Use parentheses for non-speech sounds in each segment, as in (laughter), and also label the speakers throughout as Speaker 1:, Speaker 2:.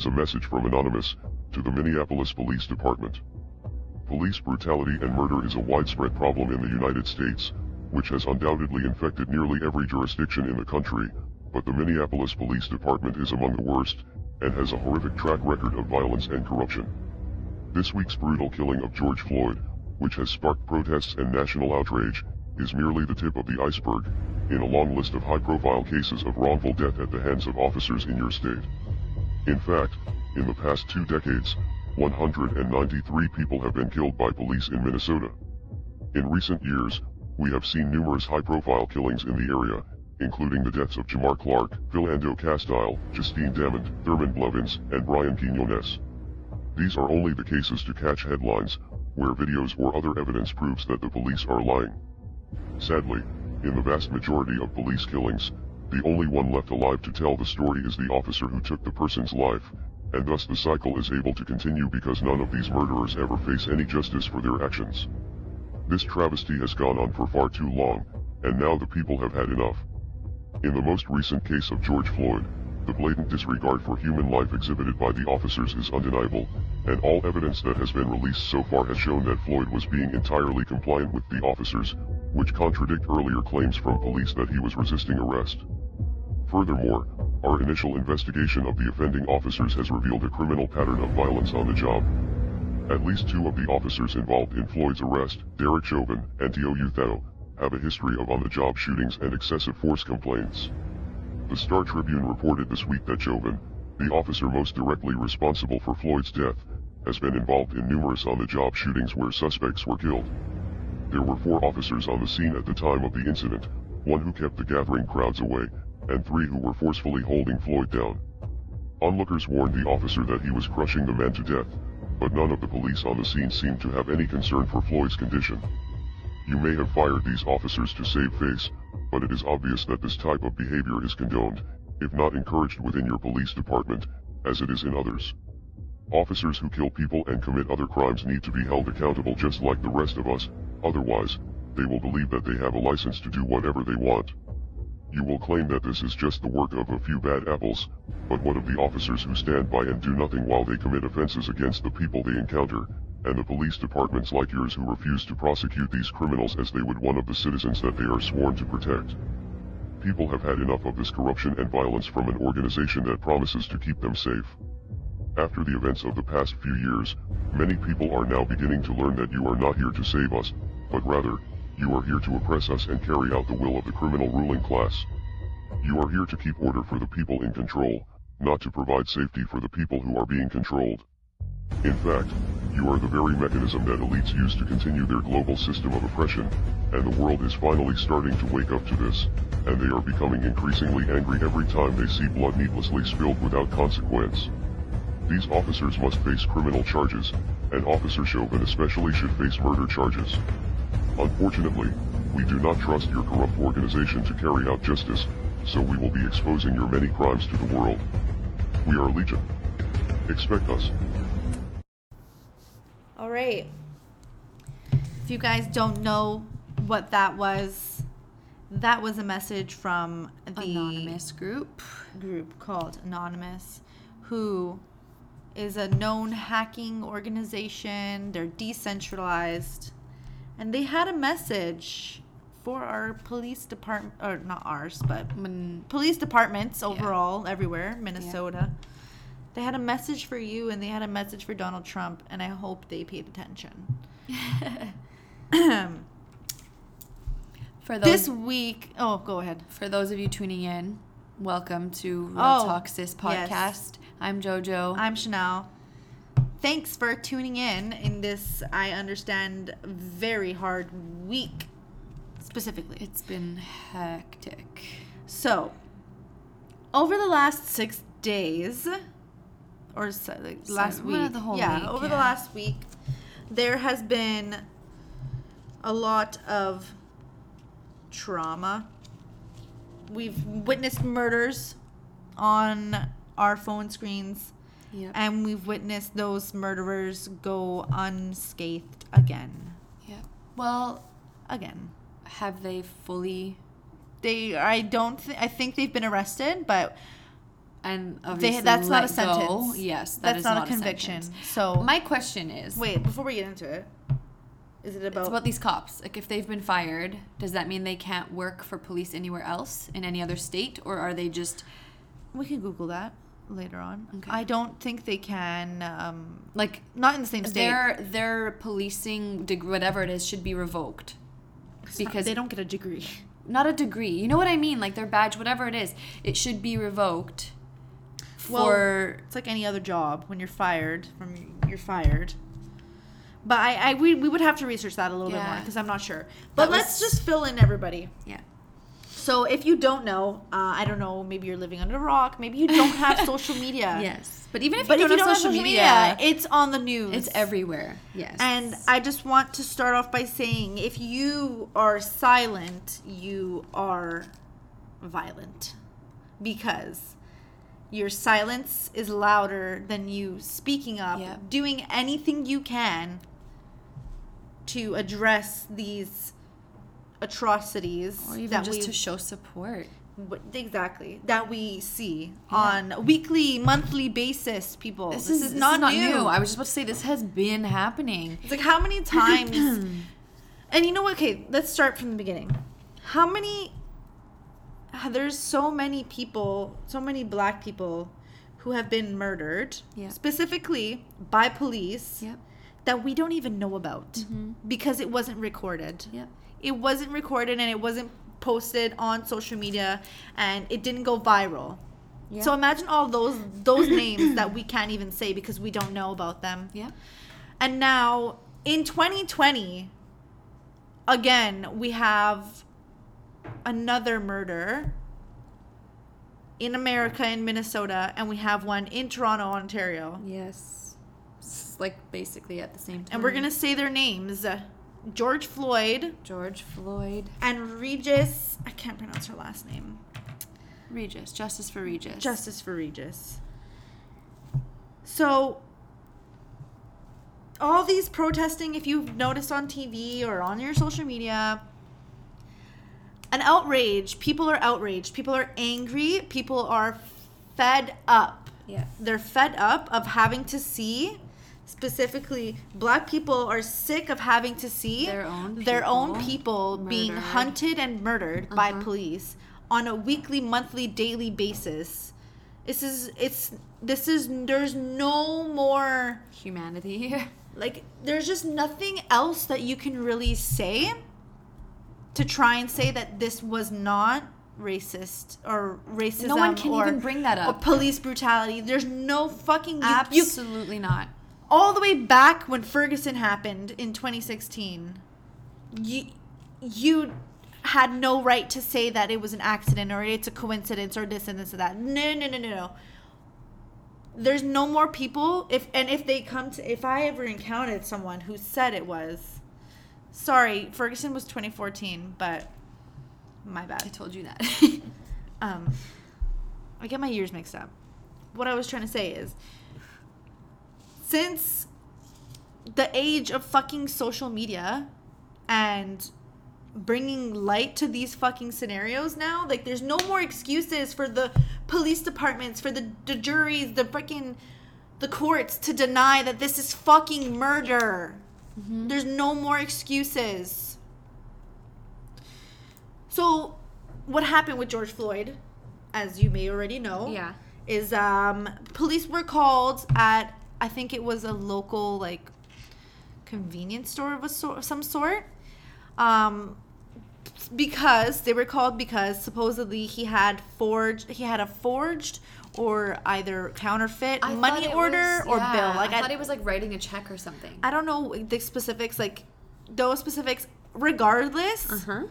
Speaker 1: is a message from Anonymous to the Minneapolis Police Department. Police brutality and murder is a widespread problem in the United States, which has undoubtedly infected nearly every jurisdiction in the country, but the Minneapolis Police Department is among the worst, and has a horrific track record of violence and corruption. This week's brutal killing of George Floyd, which has sparked protests and national outrage, is merely the tip of the iceberg, in a long list of high-profile cases of wrongful death at the hands of officers in your state. In fact, in the past two decades, 193 people have been killed by police in Minnesota. In recent years, we have seen numerous high-profile killings in the area, including the deaths of Jamar Clark, Philando Castile, Justine Damond, Thurman Blevins, and Brian Quinones. These are only the cases to catch headlines, where videos or other evidence proves that the police are lying. Sadly, in the vast majority of police killings, the only one left alive to tell the story is the officer who took the person's life, and thus the cycle is able to continue because none of these murderers ever face any justice for their actions. This travesty has gone on for far too long, and now the people have had enough. In the most recent case of George Floyd, the blatant disregard for human life exhibited by the officers is undeniable, and all evidence that has been released so far has shown that Floyd was being entirely compliant with the officers, which contradict earlier claims from police that he was resisting arrest. Furthermore, our initial investigation of the offending officers has revealed a criminal pattern of violence on the job. At least two of the officers involved in Floyd's arrest, Derek Chauvin and Tou Thao, have a history of on-the-job shootings and excessive force complaints. The Star Tribune reported this week that Chauvin, the officer most directly responsible for Floyd's death, has been involved in numerous on-the-job shootings where suspects were killed. There were four officers on the scene at the time of the incident, one who kept the gathering crowds away, and three who were forcefully holding Floyd down. Onlookers warned the officer that he was crushing the man to death, but none of the police on the scene seemed to have any concern for Floyd's condition. You may have fired these officers to save face, but it is obvious that this type of behavior is condoned, if not encouraged within your police department, as it is in others. Officers who kill people and commit other crimes need to be held accountable just like the rest of us, otherwise, they will believe that they have a license to do whatever they want. You will claim that this is just the work of a few bad apples, but what of the officers who stand by and do nothing while they commit offenses against the people they encounter, and the police departments like yours who refuse to prosecute these criminals as they would one of the citizens that they are sworn to protect? People have had enough of this corruption and violence from an organization that promises to keep them safe. After the events of the past few years, many people are now beginning to learn that you are not here to save us, but rather, you are here to oppress us and carry out the will of the criminal ruling class. You are here to keep order for the people in control, not to provide safety for the people who are being controlled. In fact, you are the very mechanism that elites use to continue their global system of oppression, and the world is finally starting to wake up to this, and they are becoming increasingly angry every time they see blood needlessly spilled without consequence. These officers must face criminal charges, and Officer Chauvin especially should face murder charges. Unfortunately, we do not trust your corrupt organization to carry out justice, so we will be exposing your many crimes to the world. We are Legion. Expect us.
Speaker 2: All right. If you guys don't know what that was, that was a message from the
Speaker 3: Anonymous group.
Speaker 2: group called Anonymous, who is a known hacking organization. They're decentralized. And they had a message for our police department, or not ours, but
Speaker 3: When
Speaker 2: police departments overall, everywhere, Minnesota.
Speaker 3: Yeah.
Speaker 2: They had a message for you and they had a message for Donald Trump, and I hope they paid attention. (laughs) (clears throat)
Speaker 3: for those
Speaker 2: this week, oh, go ahead.
Speaker 3: for those of you tuning in, welcome to Real
Speaker 2: Oh,
Speaker 3: Talk Sis podcast.
Speaker 2: yes.
Speaker 3: I'm JoJo.
Speaker 2: I'm Chanel. Thanks for tuning in in this, I understand, very hard week specifically.
Speaker 3: it's been hectic.
Speaker 2: So, over the last six days, or so, like
Speaker 3: So,
Speaker 2: last week,
Speaker 3: the whole
Speaker 2: yeah,
Speaker 3: week,
Speaker 2: over the last week, there has been a lot of trauma. We've witnessed murders on our phone screens,
Speaker 3: Yep.
Speaker 2: and we've witnessed those murderers go unscathed again.
Speaker 3: Yep. Well,
Speaker 2: Again.
Speaker 3: have they fully
Speaker 2: They, I don't, th- I think they've been arrested, but
Speaker 3: and
Speaker 2: They, that's not a
Speaker 3: let go,
Speaker 2: sentence.
Speaker 3: Yes, that
Speaker 2: that's
Speaker 3: is
Speaker 2: not, a conviction.
Speaker 3: sentence.
Speaker 2: So
Speaker 3: My question is,
Speaker 2: wait, before we get into it, is it about?
Speaker 3: it's about these cops. Like, if they've been fired, does that mean they can't work for police anywhere else in any other state, or are they just
Speaker 2: we can Google that later on.
Speaker 3: Okay.
Speaker 2: I don't think they can. Um,
Speaker 3: like
Speaker 2: not in the same state.
Speaker 3: their their policing degree, whatever it is, should be revoked
Speaker 2: It's not-
Speaker 3: because
Speaker 2: they don't get a degree. (laughs)
Speaker 3: not a degree. You know what I mean? Like their badge, whatever it is, it should be revoked
Speaker 2: Well,
Speaker 3: for
Speaker 2: It's like any other job. When you're fired from, you're fired. But I, I we, we would have to research that a little bit more because I'm not sure. But let's just fill in everybody.
Speaker 3: yeah.
Speaker 2: So if you don't know, uh, I don't know, maybe you're living under a rock, maybe you don't have (laughs) social media.
Speaker 3: Yes, but even if
Speaker 2: But
Speaker 3: you
Speaker 2: if
Speaker 3: don't
Speaker 2: you
Speaker 3: have
Speaker 2: don't
Speaker 3: social,
Speaker 2: have social
Speaker 3: media,
Speaker 2: media, it's on the news.
Speaker 3: it's everywhere. Yes,
Speaker 2: And I just want to start off by saying if you are silent, you are violent. Because your silence is louder than you speaking up,
Speaker 3: Yep.
Speaker 2: doing anything you can to address these atrocities
Speaker 3: or even
Speaker 2: that
Speaker 3: just
Speaker 2: we
Speaker 3: to show support.
Speaker 2: exactly that we see on a weekly, monthly basis. People,
Speaker 3: This,
Speaker 2: this,
Speaker 3: is,
Speaker 2: is, not,
Speaker 3: is not
Speaker 2: new.
Speaker 3: new. I was just about to say this has been happening.
Speaker 2: It's like how many (clears throat) times And you know what? Okay, let's start from the beginning. How many there's so many people, so many black people who have been murdered
Speaker 3: Yeah.
Speaker 2: specifically by police that we don't even know about
Speaker 3: Mhm.
Speaker 2: because it wasn't recorded.
Speaker 3: Yep.
Speaker 2: It wasn't recorded and it wasn't posted on social media and it didn't go viral.
Speaker 3: Yeah.
Speaker 2: So imagine all those those (coughs) names that we can't even say because we don't know about them.
Speaker 3: Yeah.
Speaker 2: And now in 2020, again, we have another murder in America, in Minnesota, and we have one in Toronto, Ontario.
Speaker 3: Yes. It's like basically at the same time.
Speaker 2: And we're going to say their names George Floyd
Speaker 3: George Floyd,
Speaker 2: and Regis. I can't pronounce her last name.
Speaker 3: Regis, justice for Regis.
Speaker 2: Justice for Regis. So, all these protesting, if you've noticed on TV or on your social media, an outrage. People are outraged. People are angry. People are fed up.
Speaker 3: Yeah.
Speaker 2: They're fed up of having to see, specifically, black people are sick of having to see
Speaker 3: Their own
Speaker 2: their own
Speaker 3: people
Speaker 2: people being hunted and murdered by
Speaker 3: Uh-huh.
Speaker 2: police on a weekly, monthly, daily basis. This is it's this is there's no more
Speaker 3: Humanity. Here. (laughs)
Speaker 2: Like there's just nothing else that you can really say to try and say that this was not racist or racism
Speaker 3: No one can
Speaker 2: or,
Speaker 3: even bring that
Speaker 2: or
Speaker 3: up.
Speaker 2: police brutality there's no fucking you, you
Speaker 3: Absolutely not.
Speaker 2: All the way back when Ferguson happened in 2016 you you had no right to say that it was an accident or it's a coincidence or this and this and that no no no no no there's no more people if and if they come to if i ever encountered someone who said it was sorry ferguson was 2014 but my bad.
Speaker 3: I told you that. (laughs)
Speaker 2: um i get my years mixed up what i was trying to say is since the age of fucking social media and bringing light to these fucking scenarios now like there's no more excuses for the police departments for the, the juries the freaking the courts to deny that this is fucking murder. There's no more excuses. So what happened with george floyd as you may already know
Speaker 3: yeah.
Speaker 2: is um police were called at I think it was a local like convenience store of a sort of some sort. Um because they were called because supposedly he had forged he had a forged or either counterfeit
Speaker 3: I
Speaker 2: money order
Speaker 3: was-
Speaker 2: or
Speaker 3: yeah,
Speaker 2: bill. Like
Speaker 3: I,
Speaker 2: I,
Speaker 3: thought it was like writing a check or something.
Speaker 2: I don't know the specifics like those specifics regardless
Speaker 3: huh.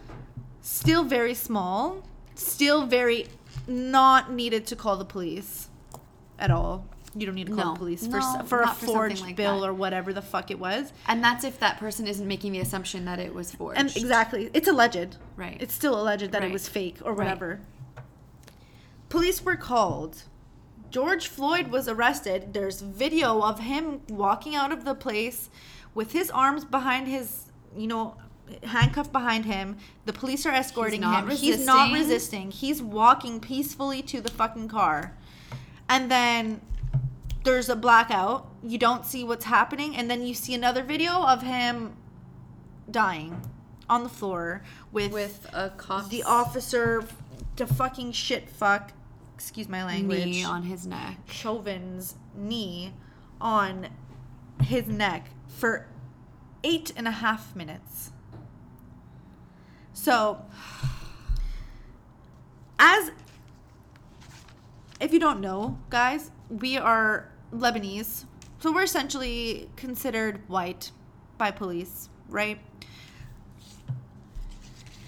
Speaker 2: still very small, still very not needed to call the police at all. You don't need to call
Speaker 3: No.
Speaker 2: the police for
Speaker 3: No,
Speaker 2: for a
Speaker 3: not for
Speaker 2: forged
Speaker 3: like
Speaker 2: bill
Speaker 3: that.
Speaker 2: or whatever the fuck it was.
Speaker 3: And that's if that person isn't making the assumption that it was forged.
Speaker 2: And exactly, it's alleged.
Speaker 3: Right.
Speaker 2: It's still alleged that it was fake or
Speaker 3: Right.
Speaker 2: whatever. Police were called. George Floyd was arrested. There's video of him walking out of the place with his arms behind his, you know, handcuffed behind him. The police are escorting
Speaker 3: not
Speaker 2: him. He's not
Speaker 3: resisting.
Speaker 2: resisting. He's walking peacefully to the fucking car. and then there's a blackout. You don't see what's happening, and then you see another video of him dying on the floor with
Speaker 3: With a cop
Speaker 2: the officer, the fucking shit fuck, excuse my language,
Speaker 3: knee on his neck.
Speaker 2: Chauvin's knee on his neck for eight and a half minutes. So, as if you don't know, guys, we are Lebanese. So we're essentially considered white by police, right?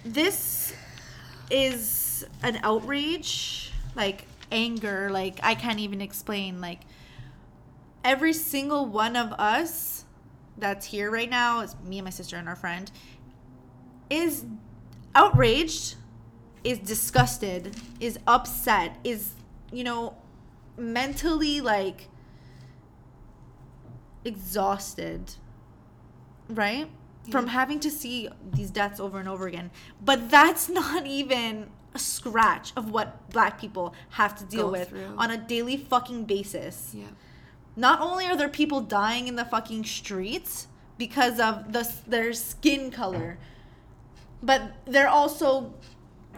Speaker 2: This is an outrage, like anger, like I can't even explain. Like every single one of us that's here right now, is me and my sister and our friend, is outraged, is disgusted, is upset, is, you know, mentally like exhausted, right? From having to see these deaths over and over again. But that's (laughs) not even a scratch of what black people have to deal
Speaker 3: Go
Speaker 2: with
Speaker 3: through.
Speaker 2: on a daily fucking basis
Speaker 3: Yeah.
Speaker 2: not only are there people dying in the fucking streets because of the their skin color but they're also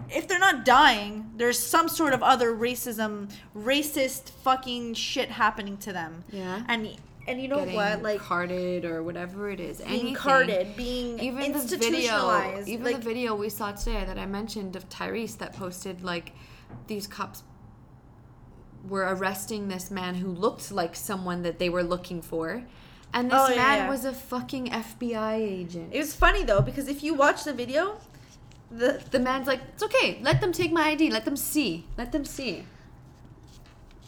Speaker 2: if they're not dying there's some sort of other racism racist fucking shit happening to them
Speaker 3: Yeah.
Speaker 2: and and you know
Speaker 3: Getting
Speaker 2: what like
Speaker 3: carded or whatever it is.
Speaker 2: being
Speaker 3: anything.
Speaker 2: carded being
Speaker 3: even the video even
Speaker 2: like,
Speaker 3: the video we saw today that i mentioned of tyrese that posted like these cops were arresting this man who looked like someone that they were looking for and this
Speaker 2: Oh, yeah,
Speaker 3: man
Speaker 2: yeah.
Speaker 3: was a fucking fbi agent
Speaker 2: it was funny though because if you watch the video the
Speaker 3: the man's like it's okay let them take my id let them see let them see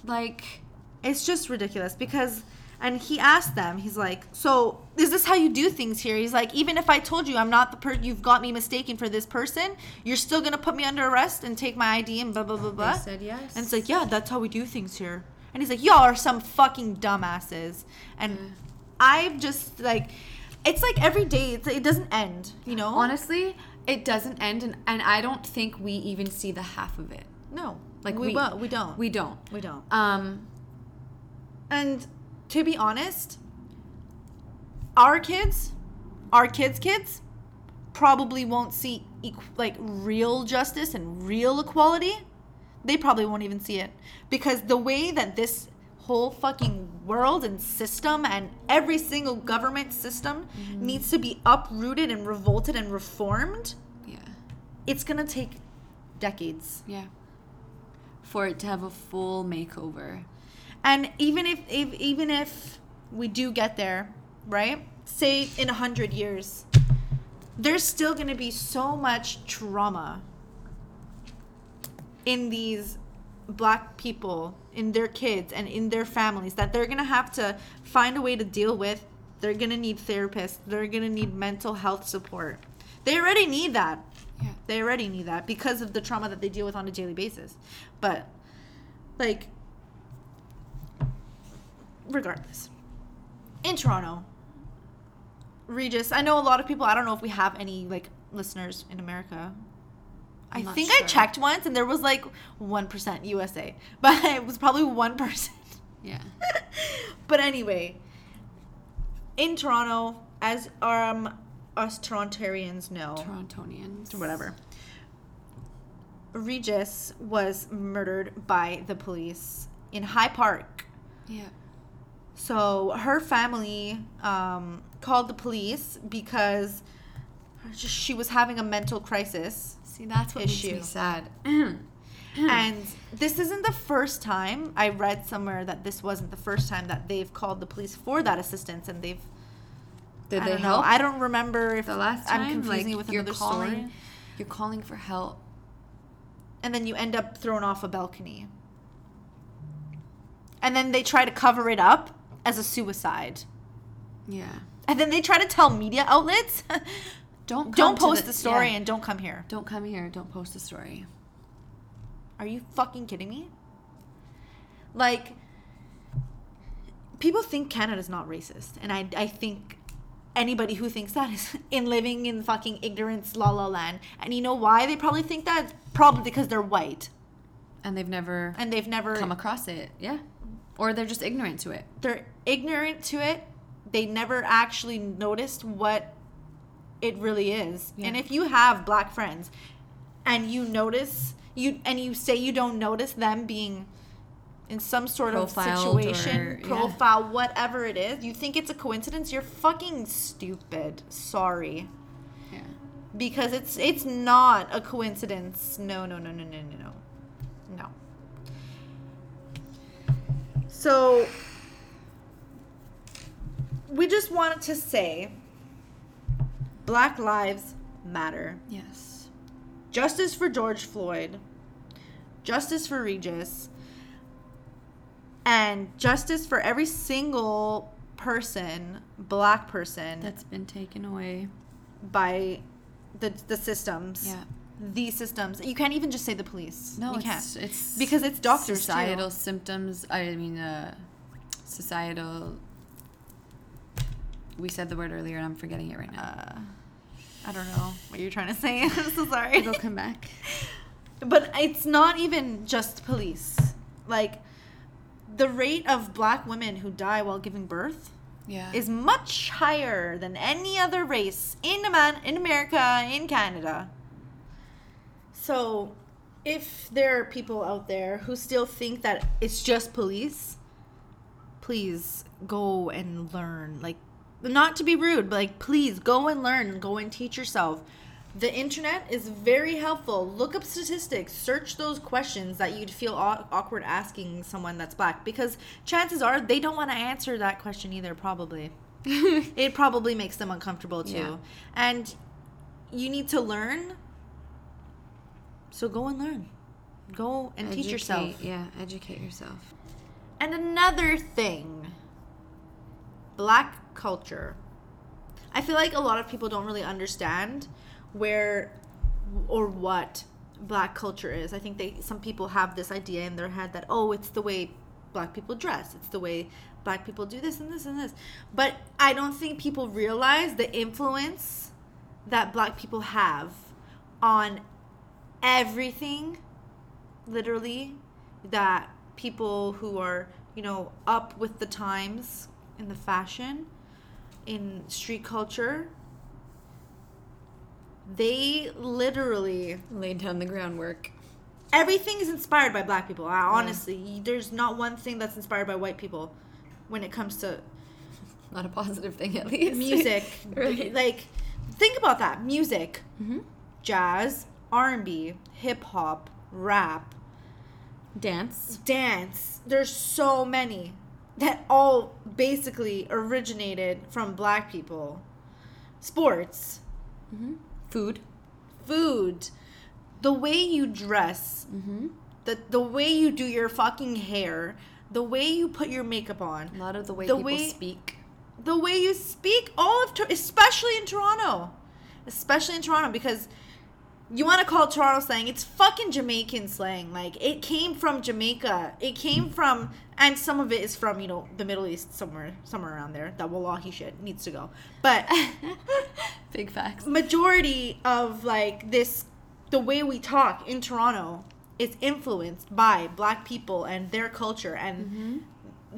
Speaker 3: like
Speaker 2: It's just ridiculous because, and he asked them, he's like, so is this how you do things here? He's like, even if I told you I'm not the person, you've got me mistaken for this person, you're still gonna put me under arrest and take my ID and blah blah blah blah.
Speaker 3: said yes.
Speaker 2: And it's like, yeah, that's how we do things here. And he's like, y'all are some fucking dumbasses. And I've just like, it's like every day, it's, it doesn't end, you know?
Speaker 3: honestly it doesn't end and, and i don't think we even see the half of it
Speaker 2: no,
Speaker 3: like
Speaker 2: we,
Speaker 3: we,
Speaker 2: won't, we don't,
Speaker 3: we don't
Speaker 2: we don't.
Speaker 3: um
Speaker 2: And to be honest, our kids, our kids' kids, probably won't see equ- like real justice and real equality. They probably won't even see it because the way that this whole fucking world and system and every single government system mm-hmm. needs to be uprooted and revolted and reformed,
Speaker 3: yeah
Speaker 2: it's gonna take decades.
Speaker 3: Yeah. For it to have a full makeover.
Speaker 2: And even if, if even if we do get there, right? Say in a hundred years, there's still gonna be so much trauma in these black people, in their kids and in their families that they're gonna have to find a way to deal with. They're gonna need therapists, they're gonna need mental health support. They already need that.
Speaker 3: Yeah.
Speaker 2: They already need that because of the trauma that they deal with on a daily basis. But like regardless. In Toronto, Regis, I know a lot of people, I don't know if we have any like listeners in America. I
Speaker 3: I'm
Speaker 2: think I checked once and there was like 1% USA, (laughs) but it was probably 1%.
Speaker 3: Yeah. (laughs)
Speaker 2: but anyway, in Toronto, as um us Torontarians know,
Speaker 3: Torontonians.
Speaker 2: whatever. Regis was murdered by the police in High Park.
Speaker 3: Yeah.
Speaker 2: So her family um, called the police because she was having a mental crisis.
Speaker 3: See, that's what makes
Speaker 2: Issue.
Speaker 3: me sad. (clears throat)
Speaker 2: and this isn't the first time I read somewhere that this wasn't the first time that they've called the police for that assistance and they've
Speaker 3: Did
Speaker 2: I
Speaker 3: they
Speaker 2: don't know.
Speaker 3: help?
Speaker 2: I don't remember if
Speaker 3: the last time,
Speaker 2: I'm confusing
Speaker 3: like,
Speaker 2: it with
Speaker 3: you're
Speaker 2: another
Speaker 3: calling,
Speaker 2: story.
Speaker 3: You're calling for help.
Speaker 2: and then you end up thrown off a balcony. And then they try to cover it up as a suicide.
Speaker 3: Yeah.
Speaker 2: And then they try to tell media outlets, (laughs)
Speaker 3: Don't
Speaker 2: don't post the, story
Speaker 3: yeah.
Speaker 2: and don't come here.
Speaker 3: don't come here. Don't post the story.
Speaker 2: Are you fucking kidding me? Like, people think Canada's not racist. And I, I think anybody who thinks that is (laughs) in living in fucking ignorance, la la land. And you know why they probably think that? Probably because they're white.
Speaker 3: And they've never
Speaker 2: and they've never
Speaker 3: come across it. Yeah. Or they're just ignorant to it.
Speaker 2: they're ignorant to it. They never actually noticed what it really is.
Speaker 3: Yeah.
Speaker 2: And if you have black friends and you notice you and you say you don't notice them being in some sort
Speaker 3: Profiled
Speaker 2: of situation,
Speaker 3: or- yeah.
Speaker 2: profile, whatever it is, you think it's a coincidence, you're fucking stupid. Sorry.
Speaker 3: Yeah.
Speaker 2: Because it's it's not a coincidence. No, no, no, no, no, no, no. No. So we just wanted to say Black Lives Matter.
Speaker 3: Yes.
Speaker 2: Justice for George Floyd. Justice for Regis. And justice for every single person, black person,
Speaker 3: That's been taken away.
Speaker 2: by the the systems.
Speaker 3: Yeah.
Speaker 2: The systems. You can't even just say the police.
Speaker 3: No,
Speaker 2: you
Speaker 3: it's,
Speaker 2: can't.
Speaker 3: it's
Speaker 2: Because it's doctors, too.
Speaker 3: Societal symptoms. I mean, uh, societal. We said the word earlier, and I'm forgetting it right now.
Speaker 2: Uh, I don't know what you're trying to say. (laughs) I'm so sorry.
Speaker 3: It'll come back. (laughs)
Speaker 2: But it's not even just police. Like the rate of black women who die while giving birth
Speaker 3: Yeah.
Speaker 2: is much higher than any other race in Aman- in America, in Canada. So, if there are people out there who still think that it's just police, please go and learn. Like, not to be rude, but like, please go and learn, go and teach yourself. The internet is very helpful. Look up statistics, search those questions that you'd feel aw- awkward asking someone that's black because chances are they don't want to answer that question either, probably. (laughs) it probably makes them uncomfortable too.
Speaker 3: Yeah.
Speaker 2: And you need to learn. So go and learn. Go and teach yourself.
Speaker 3: Yeah, educate yourself.
Speaker 2: And another thing black culture. I feel like a lot of people don't really understand where or what black culture is. I think they some people have this idea in their head that oh, it's the way black people dress. It's the way black people do this and this and this. But I don't think people realize the influence that black people have on everything literally that people who are you know up with the times in the fashion in street culture they literally
Speaker 3: Laid down the groundwork.
Speaker 2: everything is inspired by black people I, honestly there's not one thing that's inspired by white people when it comes to
Speaker 3: Not a positive thing, at least.
Speaker 2: music (laughs)
Speaker 3: right.
Speaker 2: like think about that music
Speaker 3: hmm
Speaker 2: jazz r&b hip-hop rap
Speaker 3: Dance.
Speaker 2: dance. There's so many that all basically originated from black people. Sports,
Speaker 3: hmm Food.
Speaker 2: food, the way you dress,
Speaker 3: hmm
Speaker 2: the the way you do your fucking hair, the way you put your makeup on,
Speaker 3: A lot of the way
Speaker 2: The
Speaker 3: people
Speaker 2: way-
Speaker 3: speak.
Speaker 2: the way you speak, all of especially in Toronto, especially in Toronto because you want to call Toronto slang, it's fucking Jamaican slang. Like it came from Jamaica. It came from and some of it is from, you know, the Middle East somewhere somewhere around there. That wallahi shit needs to go. But (laughs)
Speaker 3: Big facts.
Speaker 2: majority of like this the way we talk in Toronto is influenced by black people and their culture and
Speaker 3: Mm-hmm.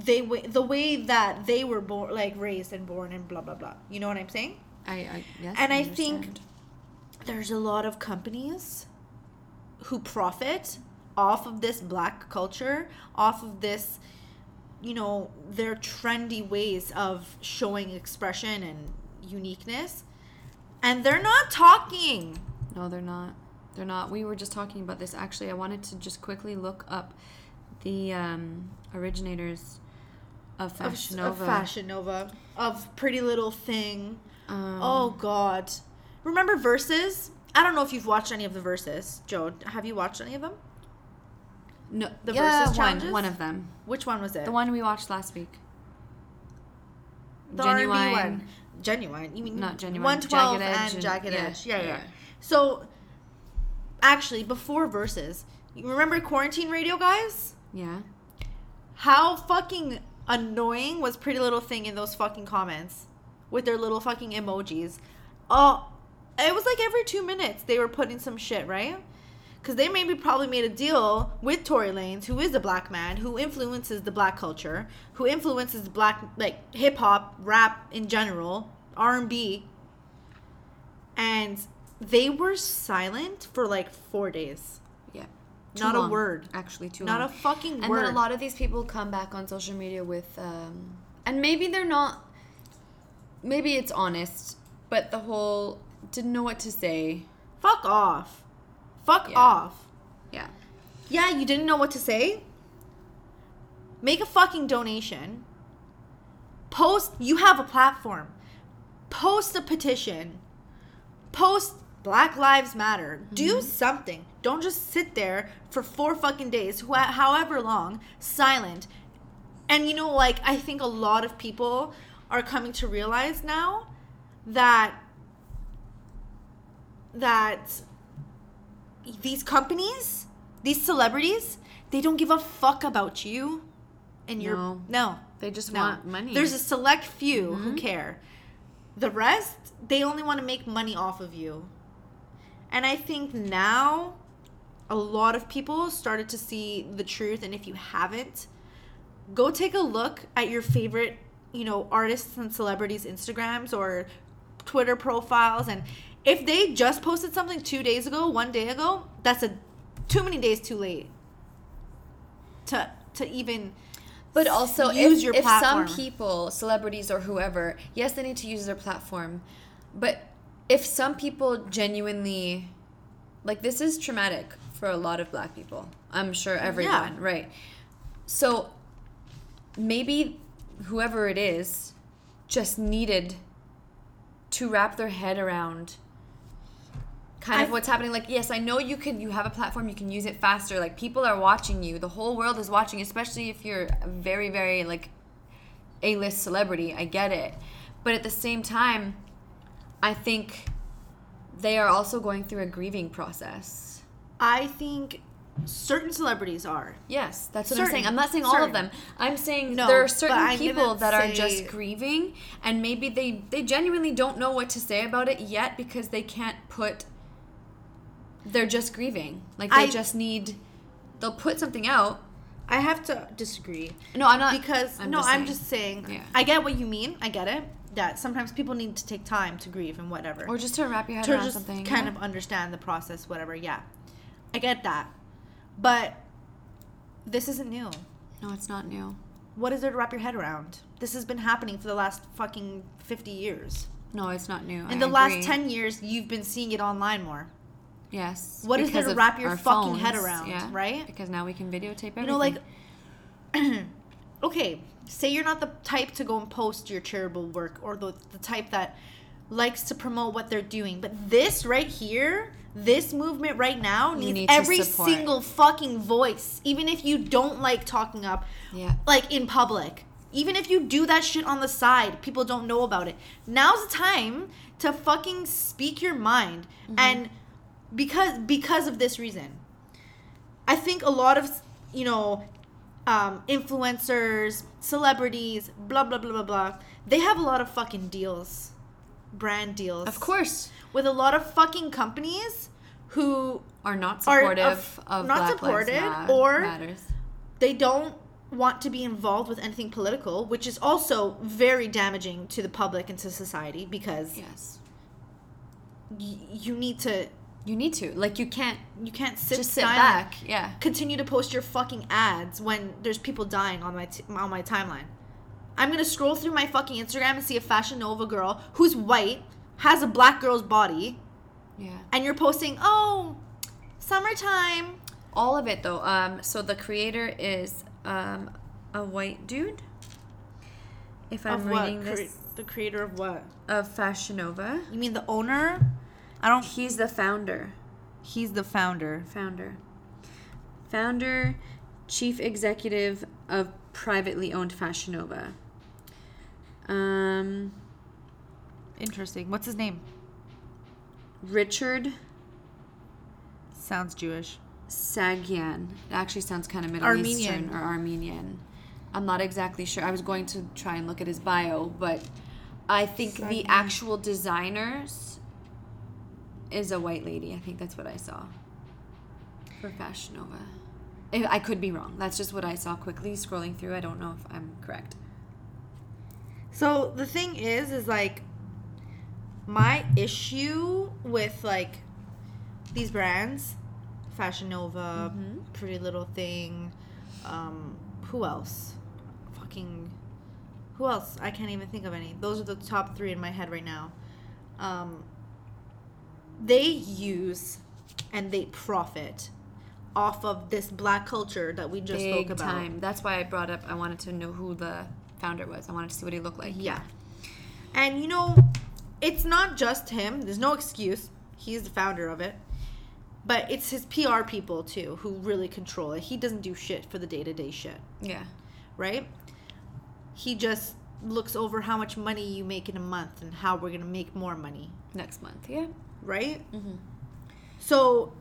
Speaker 2: they the way that they were born like raised and born and blah blah blah you know what i'm saying
Speaker 3: I, I yes.
Speaker 2: And I
Speaker 3: understand.
Speaker 2: think- there's a lot of companies who profit off of this black culture off of this you know their trendy ways of showing expression and uniqueness and they're not talking
Speaker 3: No, they're not. They're not. We were just talking about this. Actually, I wanted to just quickly look up the um, originators of
Speaker 2: of,
Speaker 3: Fashion
Speaker 2: of
Speaker 3: Nova.
Speaker 2: fashion nova of pretty little thing
Speaker 3: Um,
Speaker 2: oh god remember Verzuz i don't know if you've watched any of the Verzuz joe have you watched any of them
Speaker 3: no,
Speaker 2: the
Speaker 3: yeah,
Speaker 2: Verzuz
Speaker 3: one,
Speaker 2: challenges?
Speaker 3: one of them.
Speaker 2: which one was it
Speaker 3: The one we watched last week.
Speaker 2: The R&B one. Ginuwine. You mean
Speaker 3: Not Ginuwine,
Speaker 2: 112
Speaker 3: Jagged Edge
Speaker 2: and
Speaker 3: and-
Speaker 2: Jagged
Speaker 3: yeah,
Speaker 2: Edge. Yeah, yeah,
Speaker 3: yeah.
Speaker 2: So, actually, before Verzuz, you remember quarantine radio, guys?
Speaker 3: Yeah.
Speaker 2: How fucking annoying was Pretty Little Thing in those fucking comments with their little fucking emojis? Oh, it was like every two minutes they were putting some shit, right? because they maybe probably made a deal with Tory Lanez, who is a black man, who influences the black culture, who influences black like hip hop, rap in general, R and B, and they were silent for like four days.
Speaker 3: Yeah.
Speaker 2: Not a word.
Speaker 3: Actually, too
Speaker 2: Not
Speaker 3: long.
Speaker 2: a fucking
Speaker 3: and
Speaker 2: word.
Speaker 3: And then a lot of these people come back on social media with, um, and maybe they're not. Maybe it's honest, but the whole didn't know what to say.
Speaker 2: Fuck off. Fuck
Speaker 3: Yeah.
Speaker 2: off.
Speaker 3: Yeah.
Speaker 2: Yeah, you didn't know what to say? Make a fucking donation. Post, you have a platform. Post a petition. Post Black Lives Matter. Do mm-hmm. something. Don't just sit there for four fucking days, wh- however long, silent. And you know, like, I think a lot of people are coming to realize now that that these companies, these celebrities, they don't give a fuck about you and your
Speaker 3: No.
Speaker 2: no.
Speaker 3: They just
Speaker 2: No.
Speaker 3: want money.
Speaker 2: There's a select few who mm-hmm. care. The rest, they only want to make money off of you. And I think now a lot of people started to see the truth and if you haven't, go take a look at your favorite, you know, artists and celebrities Instagrams or Twitter profiles and if they just posted something 2 days ago, 1 day ago, that's a too many days too late to to even
Speaker 3: But also,
Speaker 2: use
Speaker 3: if,
Speaker 2: your
Speaker 3: if some people, celebrities or whoever, yes, they need to use their platform. But if some people genuinely, like, this is traumatic for a lot of black people. I'm sure everyone, right? So maybe whoever it is just needed to wrap their head around kind of
Speaker 2: I-
Speaker 3: what's happening. Like yes i know you can you have a platform you can use it faster. Like people are watching you. The whole world is watching especially if you're very very like a-list celebrity. I get it. But at the same time i think they are also going through a grieving process.
Speaker 2: I think certain celebrities are.
Speaker 3: yes that's what i'm saying. I'm not saying all of them. I'm saying
Speaker 2: No,
Speaker 3: there are certain people that are just grieving and maybe they they genuinely don't know what to say about it yet because they can't put they're just grieving like they
Speaker 2: I-
Speaker 3: just need they'll put something out
Speaker 2: I have to disagree
Speaker 3: no i'm not
Speaker 2: because
Speaker 3: I'm
Speaker 2: no,
Speaker 3: just
Speaker 2: I'm
Speaker 3: saying.
Speaker 2: just saying.
Speaker 3: Yeah.
Speaker 2: I get what you mean. I get it. That sometimes people need to take time to grieve and whatever,
Speaker 3: or just to wrap your head
Speaker 2: to
Speaker 3: around
Speaker 2: just
Speaker 3: something
Speaker 2: kind
Speaker 3: yeah.
Speaker 2: of understand the process, whatever. Yeah, I get that, but this isn't new.
Speaker 3: no it's not new
Speaker 2: What is there to wrap your head around? This has been happening for the last fucking fifty years.
Speaker 3: no it's not new
Speaker 2: In
Speaker 3: I
Speaker 2: the last ten years, you've been seeing it online more.
Speaker 3: Yes
Speaker 2: What is there to wrap your
Speaker 3: our
Speaker 2: fucking head
Speaker 3: phones,
Speaker 2: around, right?
Speaker 3: because now we can videotape everything
Speaker 2: You know, like, (clears throat) okay, say you're not the type to go and post your charitable work or the, the type that likes to promote what they're doing. But this right here, this movement right now needs
Speaker 3: need
Speaker 2: every single fucking voice, even if you don't like talking up,
Speaker 3: Yeah.
Speaker 2: like in public. Even if you do that shit on the side, people don't know about it. Now's the time to fucking speak your mind.
Speaker 3: Mm-hmm.
Speaker 2: And because because of this reason. I think a lot of you know um, influencers, celebrities, blah blah blah blah blah. They have a lot of fucking deals, brand deals,
Speaker 3: of course
Speaker 2: with a lot of fucking companies who
Speaker 3: are not
Speaker 2: Are
Speaker 3: supportive
Speaker 2: of-
Speaker 3: of
Speaker 2: not
Speaker 3: Black
Speaker 2: supportive
Speaker 3: Lives
Speaker 2: or-
Speaker 3: matters
Speaker 2: they don't want to be involved with anything political, which is also very damaging to the public and to society because
Speaker 3: yes
Speaker 2: y- you need to
Speaker 3: you need to like you can't
Speaker 2: you can't sit
Speaker 3: just sit back yeah
Speaker 2: continue to post your fucking ads when there's people dying on my t- on my timeline. I'm gonna scroll through my fucking Instagram and see a Fashion Nova girl who's white has a black girl's body,
Speaker 3: yeah
Speaker 2: and you're posting, oh, summertime.
Speaker 3: all of it though um so the creator is um a white dude if i'm
Speaker 2: of what?
Speaker 3: reading
Speaker 2: Cre-
Speaker 3: this
Speaker 2: the creator of what?
Speaker 3: of fashion nova
Speaker 2: You mean the owner? I don't.
Speaker 3: he's the founder
Speaker 2: He's the founder.
Speaker 3: founder founder chief executive of privately owned fashion nova um
Speaker 2: Interesting. What's his name?
Speaker 3: richard
Speaker 2: Sounds Jewish.
Speaker 3: Saghian. It actually sounds kind of Middle
Speaker 2: Armenian.
Speaker 3: Eastern or Armenian. I'm not exactly sure. I was going to try and look at his bio, but I think the actual designers is a white lady. I think that's what I saw. for Fashion Nova. If, I could be wrong. That's just what I saw quickly scrolling through. I don't know if I'm correct.
Speaker 2: So the thing is, is like my issue with like these brands, Fashion Nova,
Speaker 3: Mm-hmm.
Speaker 2: Pretty Little Thing, um, who else? Fucking, who else? I can't even think of any. Those are the top three in my head right now. Um, they use and they profit off of this black culture that we just spoke about.
Speaker 3: time. That's why I brought up. I wanted to know who the founder was. I wanted to see what he looked like.
Speaker 2: Yeah. And you know, it's not just him. There's no excuse. He's the founder of it. But it's his PR people too who really control it. He doesn't do shit for the day-to-day shit,
Speaker 3: Yeah.
Speaker 2: right? He just looks over how much money you make in a month and how we're going to make more money,
Speaker 3: Next month. Yeah.
Speaker 2: Right? Mm-hmm. So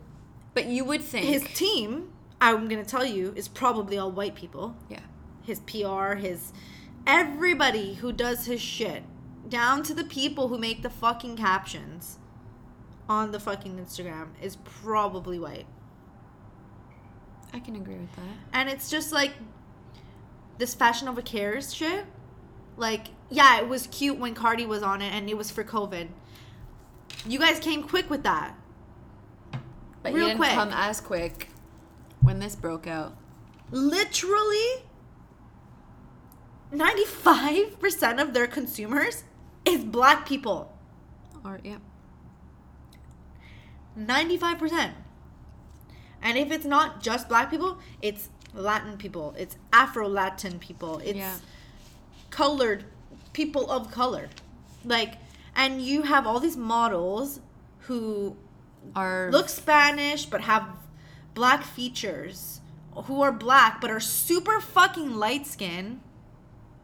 Speaker 3: But you would think.
Speaker 2: his team, I'm going to tell you, is probably all white people.
Speaker 3: yeah.
Speaker 2: his PR, his everybody who does his shit, down to the people who make the fucking captions on the fucking Instagram is probably white.
Speaker 3: I can agree with that.
Speaker 2: And it's just like this Fashion Nova Cares shit. Like, yeah, it was cute when Cardi was on it and it was for COVID. You guys came quick with that.
Speaker 3: But
Speaker 2: Real
Speaker 3: you didn't
Speaker 2: quick.
Speaker 3: come as quick when this broke out.
Speaker 2: Literally 95% of their consumers is black people.
Speaker 3: Or yeah.
Speaker 2: 95%. And if it's not just black people, it's Latin people, it's Afro Latin people, it's
Speaker 3: Yeah.
Speaker 2: colored people of color. Like, and you have all these models who
Speaker 3: Are
Speaker 2: look Spanish but have black features, who are black but are super fucking light skinned.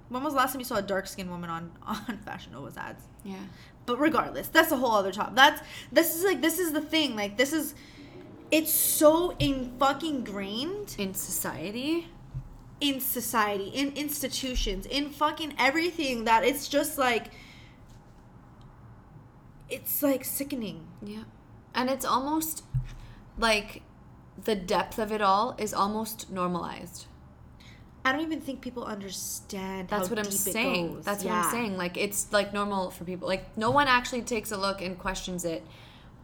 Speaker 2: When was the last time you saw a dark skinned woman on, (laughs) on Fashion Nova's ads?
Speaker 3: yeah.
Speaker 2: But regardless, that's a whole other topic. That's this is like this is the thing. Like this is it's so in fucking ingrained
Speaker 3: In society.
Speaker 2: in society, in institutions, in fucking everything that it's just like it's like sickening.
Speaker 3: Yeah. And it's almost like the depth of it all is almost normalized.
Speaker 2: I don't even think people understand.
Speaker 3: That's what I'm saying. That's what I'm saying. Like it's like normal for people. Like no one actually takes a look and questions it,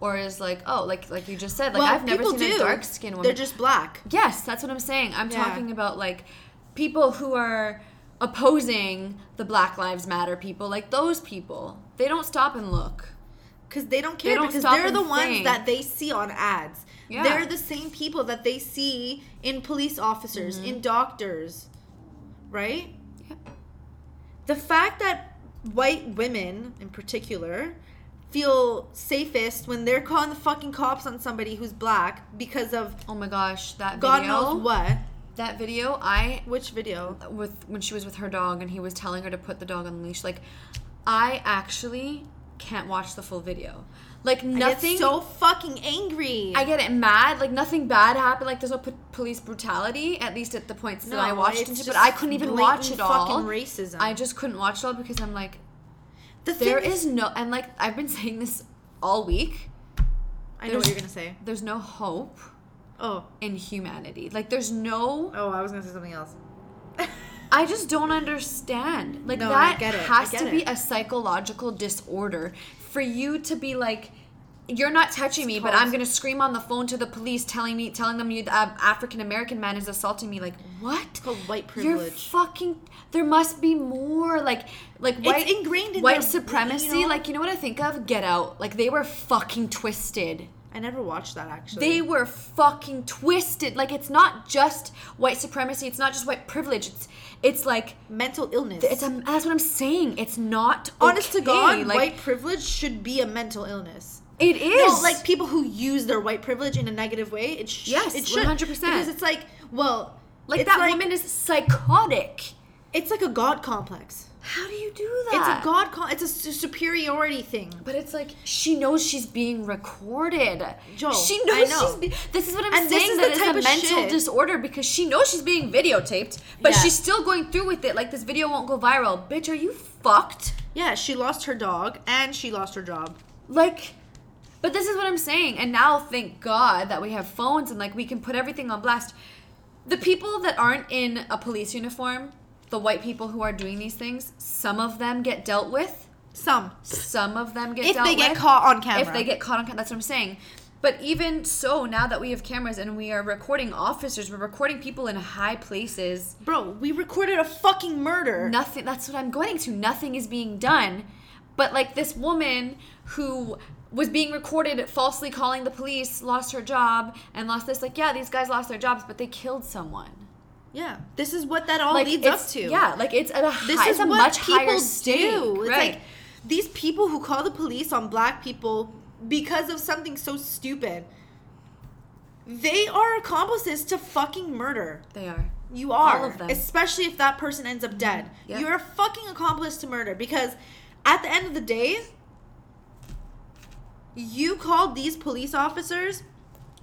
Speaker 3: or is like, oh, like like you just said, like
Speaker 2: well,
Speaker 3: I've never seen
Speaker 2: do.
Speaker 3: a dark skinned woman.
Speaker 2: They're just black.
Speaker 3: yes, that's what I'm saying. I'm
Speaker 2: Yeah.
Speaker 3: talking about like people who are opposing the Black Lives Matter people, like those people. They don't stop and look.
Speaker 2: Because they don't care
Speaker 3: don't
Speaker 2: because they're the ones
Speaker 3: think.
Speaker 2: that they see on ads.
Speaker 3: Yeah.
Speaker 2: They're the same people that they see in police officers,
Speaker 3: Mm-hmm.
Speaker 2: in doctors, right?
Speaker 3: Yeah.
Speaker 2: The fact that white women, in particular, feel safest when they're calling the fucking cops on somebody who's black because of
Speaker 3: Oh my gosh, that
Speaker 2: God
Speaker 3: video.
Speaker 2: knows what.
Speaker 3: That video, I
Speaker 2: Which video?
Speaker 3: with when she was with her dog and he was telling her to put the dog on the leash. Like, I actually can't watch the full video. Like nothing.
Speaker 2: so fucking angry.
Speaker 3: I get it mad. Like nothing bad happened. Like there's no po- police brutality. At least at the points that I watched into, but I couldn't even watch it all.
Speaker 2: fucking racism.
Speaker 3: I just couldn't watch it all because I'm like,
Speaker 2: the
Speaker 3: there
Speaker 2: thing
Speaker 3: is no. And like I've been (laughs) saying this all week.
Speaker 2: I know what you're gonna say.
Speaker 3: There's no hope
Speaker 2: Oh,
Speaker 3: in humanity. Like there's no.
Speaker 2: oh, I was gonna say something else. (laughs)
Speaker 3: I just don't understand. Like
Speaker 2: No,
Speaker 3: that
Speaker 2: it.
Speaker 3: Has to be a psychological disorder for you to be like you're not touching me, but I'm gonna scream on the phone to the police, telling me, telling them you, the uh, African American man is assaulting me. Like what?
Speaker 2: called white
Speaker 3: You're
Speaker 2: privilege.
Speaker 3: fucking. There must be more. Like, like white it's
Speaker 2: ingrained in
Speaker 3: white supremacy.
Speaker 2: you know?
Speaker 3: Like, you know what I think of? Get Out. Like they were fucking twisted.
Speaker 2: I never watched that actually.
Speaker 3: They were fucking twisted. Like it's not just white supremacy. It's not just white privilege. It's it's like
Speaker 2: mental illness.
Speaker 3: it's a, that's what I'm saying. It's not
Speaker 2: honest to. God,
Speaker 3: Like
Speaker 2: white privilege should be a mental illness.
Speaker 3: it is
Speaker 2: No, like people who use their white privilege in a negative way. It sh-
Speaker 3: Yes,
Speaker 2: it should
Speaker 3: 100%.
Speaker 2: because it's like well,
Speaker 3: like that
Speaker 2: like,
Speaker 3: woman is psychotic.
Speaker 2: It's like a god complex.
Speaker 3: How do you do that?
Speaker 2: It's a god. Com- it's a superiority thing.
Speaker 3: But it's like she knows she's being recorded.
Speaker 2: Joe,
Speaker 3: she
Speaker 2: I
Speaker 3: knows
Speaker 2: know.
Speaker 3: she's. Be- this is what I'm
Speaker 2: And this is
Speaker 3: That
Speaker 2: the
Speaker 3: is
Speaker 2: type
Speaker 3: a
Speaker 2: of
Speaker 3: mental
Speaker 2: shit-
Speaker 3: disorder because she knows she's being videotaped, but
Speaker 2: Yeah.
Speaker 3: she's still going through with it. Like this video won't go viral. Bitch, are you fucked?
Speaker 2: Yeah, she lost her dog and she lost her job.
Speaker 3: Like, But this is what I'm saying. And now, thank God that we have phones and like we can put everything on blast. The people that aren't in a police uniform, the white people who are doing these things, some of them get dealt with.
Speaker 2: Some.
Speaker 3: Some of them get
Speaker 2: If
Speaker 3: dealt
Speaker 2: they get
Speaker 3: with.
Speaker 2: caught on camera.
Speaker 3: If they get caught on camera, that's what I'm saying. But even so, now that we have cameras and we are recording officers, we're recording people in high places.
Speaker 2: Bro, we recorded a fucking murder.
Speaker 3: Nothing. That's what I'm going to. Nothing is being done. But like this woman who was being recorded falsely calling the police, lost her job, and lost this. Like, yeah, these guys lost their jobs, but they killed someone.
Speaker 2: Yeah. This is what that all
Speaker 3: like
Speaker 2: leads up to.
Speaker 3: Yeah, like it's at a
Speaker 2: This
Speaker 3: high,
Speaker 2: is
Speaker 3: a
Speaker 2: what
Speaker 3: much
Speaker 2: people
Speaker 3: higher stake.
Speaker 2: do. It's
Speaker 3: right.
Speaker 2: like these people who call the police on black people because of something so stupid. They are accomplices to fucking murder.
Speaker 3: they are.
Speaker 2: You are.
Speaker 3: All of them.
Speaker 2: Especially if that person ends up dead.
Speaker 3: Yeah.
Speaker 2: You're a fucking accomplice to murder because at the end of the day, you called these police officers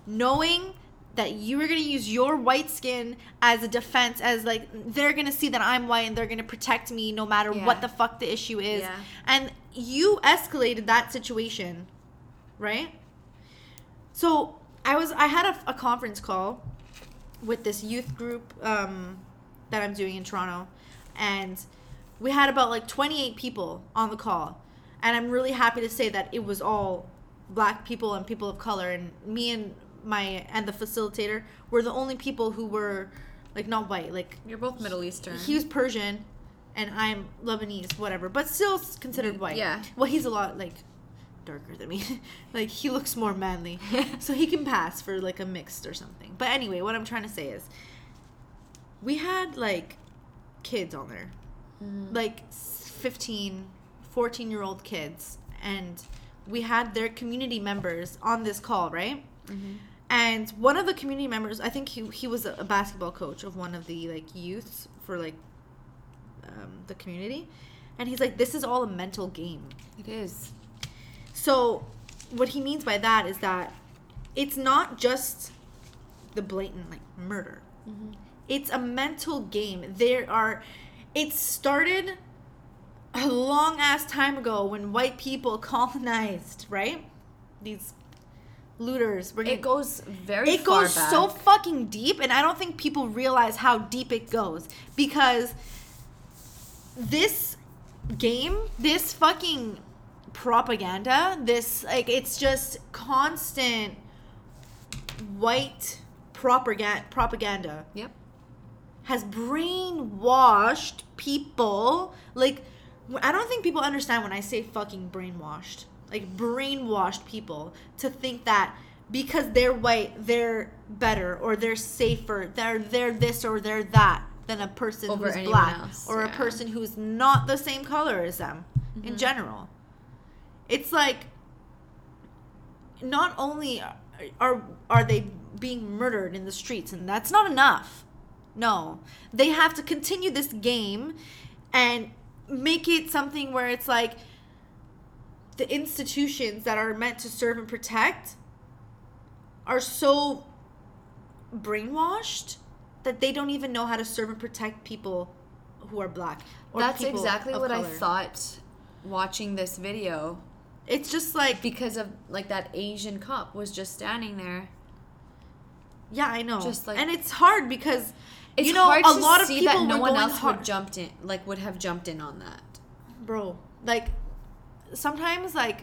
Speaker 2: knowing that you were going to use your white skin as a defense as like they're going to see that I'm white and they're going to protect me no matter
Speaker 3: Yeah.
Speaker 2: what the fuck the issue is.
Speaker 3: Yeah.
Speaker 2: And you escalated that situation, right? So, I was I had a, a conference call with this youth group um, that I'm doing in Toronto, and we had about like 28 people on the call, and I'm really happy to say that it was all black people and people of color, and me and my and the facilitator were the only people who were like not white, like
Speaker 3: You're both Middle Eastern.
Speaker 2: he was Persian, and I'm Lebanese, whatever, but still considered white.
Speaker 3: Yeah.
Speaker 2: Well, he's a lot like darker than me. (laughs) like he looks more manly, (laughs) so he can pass for like a mixed or something. But anyway, what I'm trying to say is, we had like kids on there, mm. like 15, 14 year old kids, and we had their community members on this call, right? Mm-hmm. And one of the community members, I think he he was a basketball coach of one of the like youths for like um, the community, and he's like, "This is all a mental game."
Speaker 3: it is.
Speaker 2: So, what he means by that is that it's not just the blatant like murder. It's a mental game. There are it started a long ass time ago when white people (laughs) colonized, right? These looters. Bringing,
Speaker 3: It goes very.
Speaker 2: it goes
Speaker 3: back.
Speaker 2: so fucking deep and i don't think people realize how deep it goes because this game this fucking propaganda this like it's just constant white propaganda propaganda
Speaker 3: Yep.
Speaker 2: has brainwashed people. Like, I don't think people understand when I say fucking brainwashed. Like, brainwashed people to think that because they're white, they're better or they're safer, they're they're this or they're that than a person
Speaker 3: Over
Speaker 2: who's black
Speaker 3: else,
Speaker 2: or a person who's not the same color as them
Speaker 3: Mm-hmm.
Speaker 2: in general. It's like not only are, are are they being murdered in the streets and that's not enough no they have to continue this game and make it something where it's like the institutions that are meant to serve and protect are so brainwashed that they don't even know how to serve and protect people who are black
Speaker 3: That's exactly what I thought watching this video
Speaker 2: it's just like
Speaker 3: because of like that Asian cop was just standing there.
Speaker 2: yeah i know
Speaker 3: Just like-
Speaker 2: and it's hard because
Speaker 3: It's
Speaker 2: you know
Speaker 3: hard
Speaker 2: a
Speaker 3: to
Speaker 2: lot of people
Speaker 3: that no one else
Speaker 2: hard.
Speaker 3: would jumped in, like would have jumped in on that.
Speaker 2: bro like sometimes like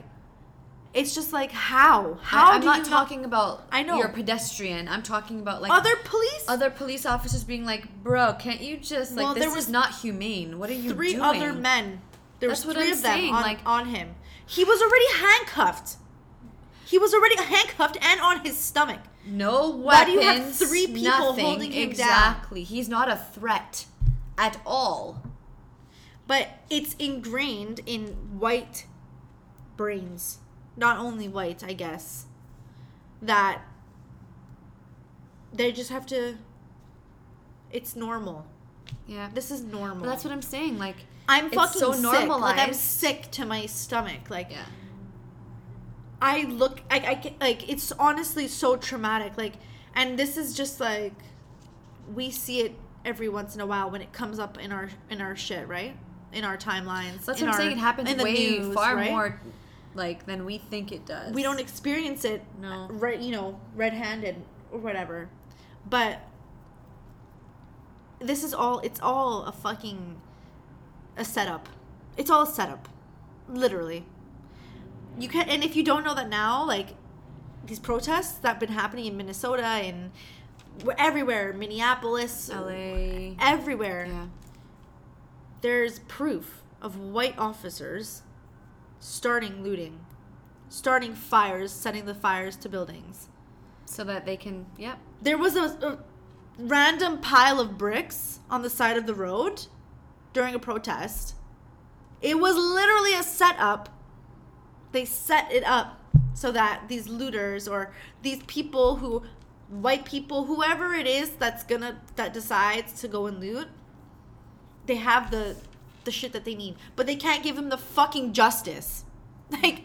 Speaker 2: it's just like how how
Speaker 3: I, am not talking about
Speaker 2: I know.
Speaker 3: you're a pedestrian. I'm talking about like
Speaker 2: other police
Speaker 3: other police officers being like, "Bro, can't you just like
Speaker 2: Well,
Speaker 3: this
Speaker 2: there was
Speaker 3: not humane? What are you
Speaker 2: three
Speaker 3: doing?"
Speaker 2: other men there
Speaker 3: That's
Speaker 2: was
Speaker 3: what
Speaker 2: three
Speaker 3: I'm
Speaker 2: of them
Speaker 3: saying,
Speaker 2: on,
Speaker 3: like-
Speaker 2: on him he was already handcuffed he was already handcuffed and on his stomach
Speaker 3: No weapons.
Speaker 2: Why do you have three people
Speaker 3: nothing.
Speaker 2: holding him down?
Speaker 3: exactly. He's not a threat at all.
Speaker 2: but it's ingrained in white brains not only white i guess that they just have to it's normal
Speaker 3: Yeah.
Speaker 2: this is normal
Speaker 3: But that's what I'm saying. Like
Speaker 2: i'm fucking
Speaker 3: so
Speaker 2: sick like i'm sick to my stomach like
Speaker 3: yeah.
Speaker 2: I look I, I like it's honestly so traumatic like and this is just like we see it every once in a while when it comes up in our in our shit right in our timelines
Speaker 3: That's what I'm
Speaker 2: our-
Speaker 3: saying. It happens way
Speaker 2: news,
Speaker 3: far
Speaker 2: right?
Speaker 3: more like than we think it does.
Speaker 2: we don't experience it
Speaker 3: No.
Speaker 2: right you know red-handed or whatever but this is all it's all a fucking a setup it's all a setup literally you can and if you don't know that now like these protests that have been happening in minnesota and everywhere minneapolis
Speaker 3: LA.
Speaker 2: everywhere
Speaker 3: Yeah.
Speaker 2: there's proof of white officers starting looting starting fires setting the fires to buildings
Speaker 3: So that they can. Yep.
Speaker 2: there was a, a random pile of bricks on the side of the road during a protest. It was literally a setup. They set it up so that these looters or these people who white people whoever it is that's gonna that decides to go and loot they have the the shit that they need but they can't give them the fucking justice (laughs) like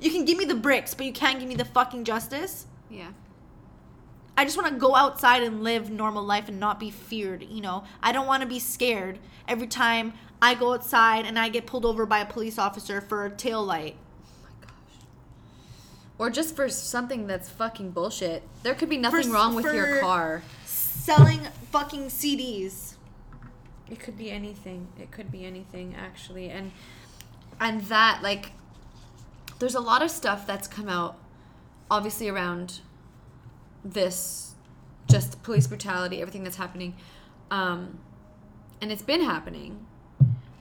Speaker 2: you can give me the bricks but you can't give me the fucking justice
Speaker 3: Yeah.
Speaker 2: I just want to go outside and live normal life and not be feared, you know. I don't want to be scared every time I go outside and I get pulled over by a police officer for a tail light.
Speaker 3: Oh or just for something that's fucking bullshit. There could be nothing
Speaker 2: For-
Speaker 3: wrong with your car.
Speaker 2: Selling fucking CDs.
Speaker 3: It could be anything. It could be anything actually. And and that like there's a lot of stuff that's come out obviously around this just police brutality, everything that's happening. Um and it's been happening.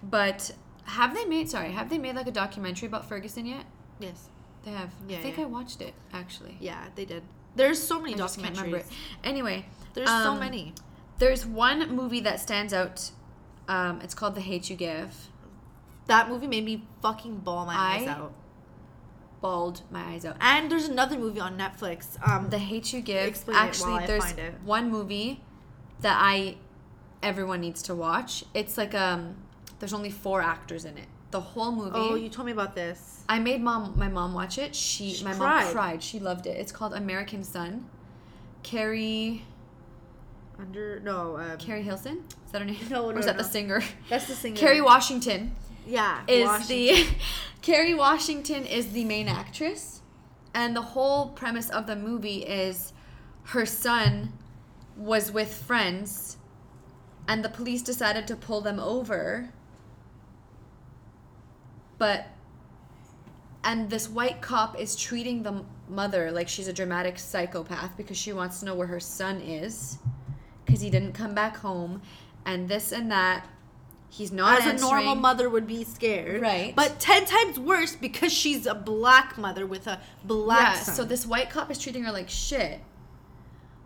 Speaker 3: But have they made sorry, have they made like a documentary about Ferguson yet?
Speaker 2: Yes.
Speaker 3: They have.
Speaker 2: Yeah,
Speaker 3: I think
Speaker 2: yeah.
Speaker 3: I watched it actually.
Speaker 2: Yeah, they did. There's so many
Speaker 3: I just can't remember
Speaker 2: documentaries.
Speaker 3: it. Anyway,
Speaker 2: There's so
Speaker 3: um,
Speaker 2: many.
Speaker 3: There's one movie that stands out. Um, it's called The Hate You Give.
Speaker 2: That movie made me fucking bawl my eyes out.
Speaker 3: Bawled my eyes out.
Speaker 2: And there's another movie on Netflix. Um,
Speaker 3: The Hate You Give.
Speaker 2: Explain it
Speaker 3: actually,
Speaker 2: I
Speaker 3: there's
Speaker 2: find it.
Speaker 3: one movie that I everyone needs to watch. It's like um, there's only four actors in it. The whole movie.
Speaker 2: oh, you told me about this.
Speaker 3: I made mom my mom watch it. She,
Speaker 2: She
Speaker 3: my
Speaker 2: cried.
Speaker 3: mom cried. She loved it. It's called American Son. Carrie
Speaker 2: Under no, um,
Speaker 3: Keri Hilson is that her name?
Speaker 2: No,
Speaker 3: or is that
Speaker 2: no.
Speaker 3: the singer?
Speaker 2: that's the singer.
Speaker 3: Kerry Washington.
Speaker 2: yeah,
Speaker 3: is
Speaker 2: Washington.
Speaker 3: the (laughs) Kerry Washington is the main actress, and the whole premise of the movie is her son was with friends, and the police decided to pull them over, but and this white cop is treating the mother like she's a dramatic psychopath because she wants to know where her son is because he didn't come back home and this and that he's not
Speaker 2: as a normal mother would be scared.
Speaker 3: Right.
Speaker 2: But 10 times worse because she's a black mother with a black
Speaker 3: yeah,
Speaker 2: son.
Speaker 3: so this white cop is treating her like shit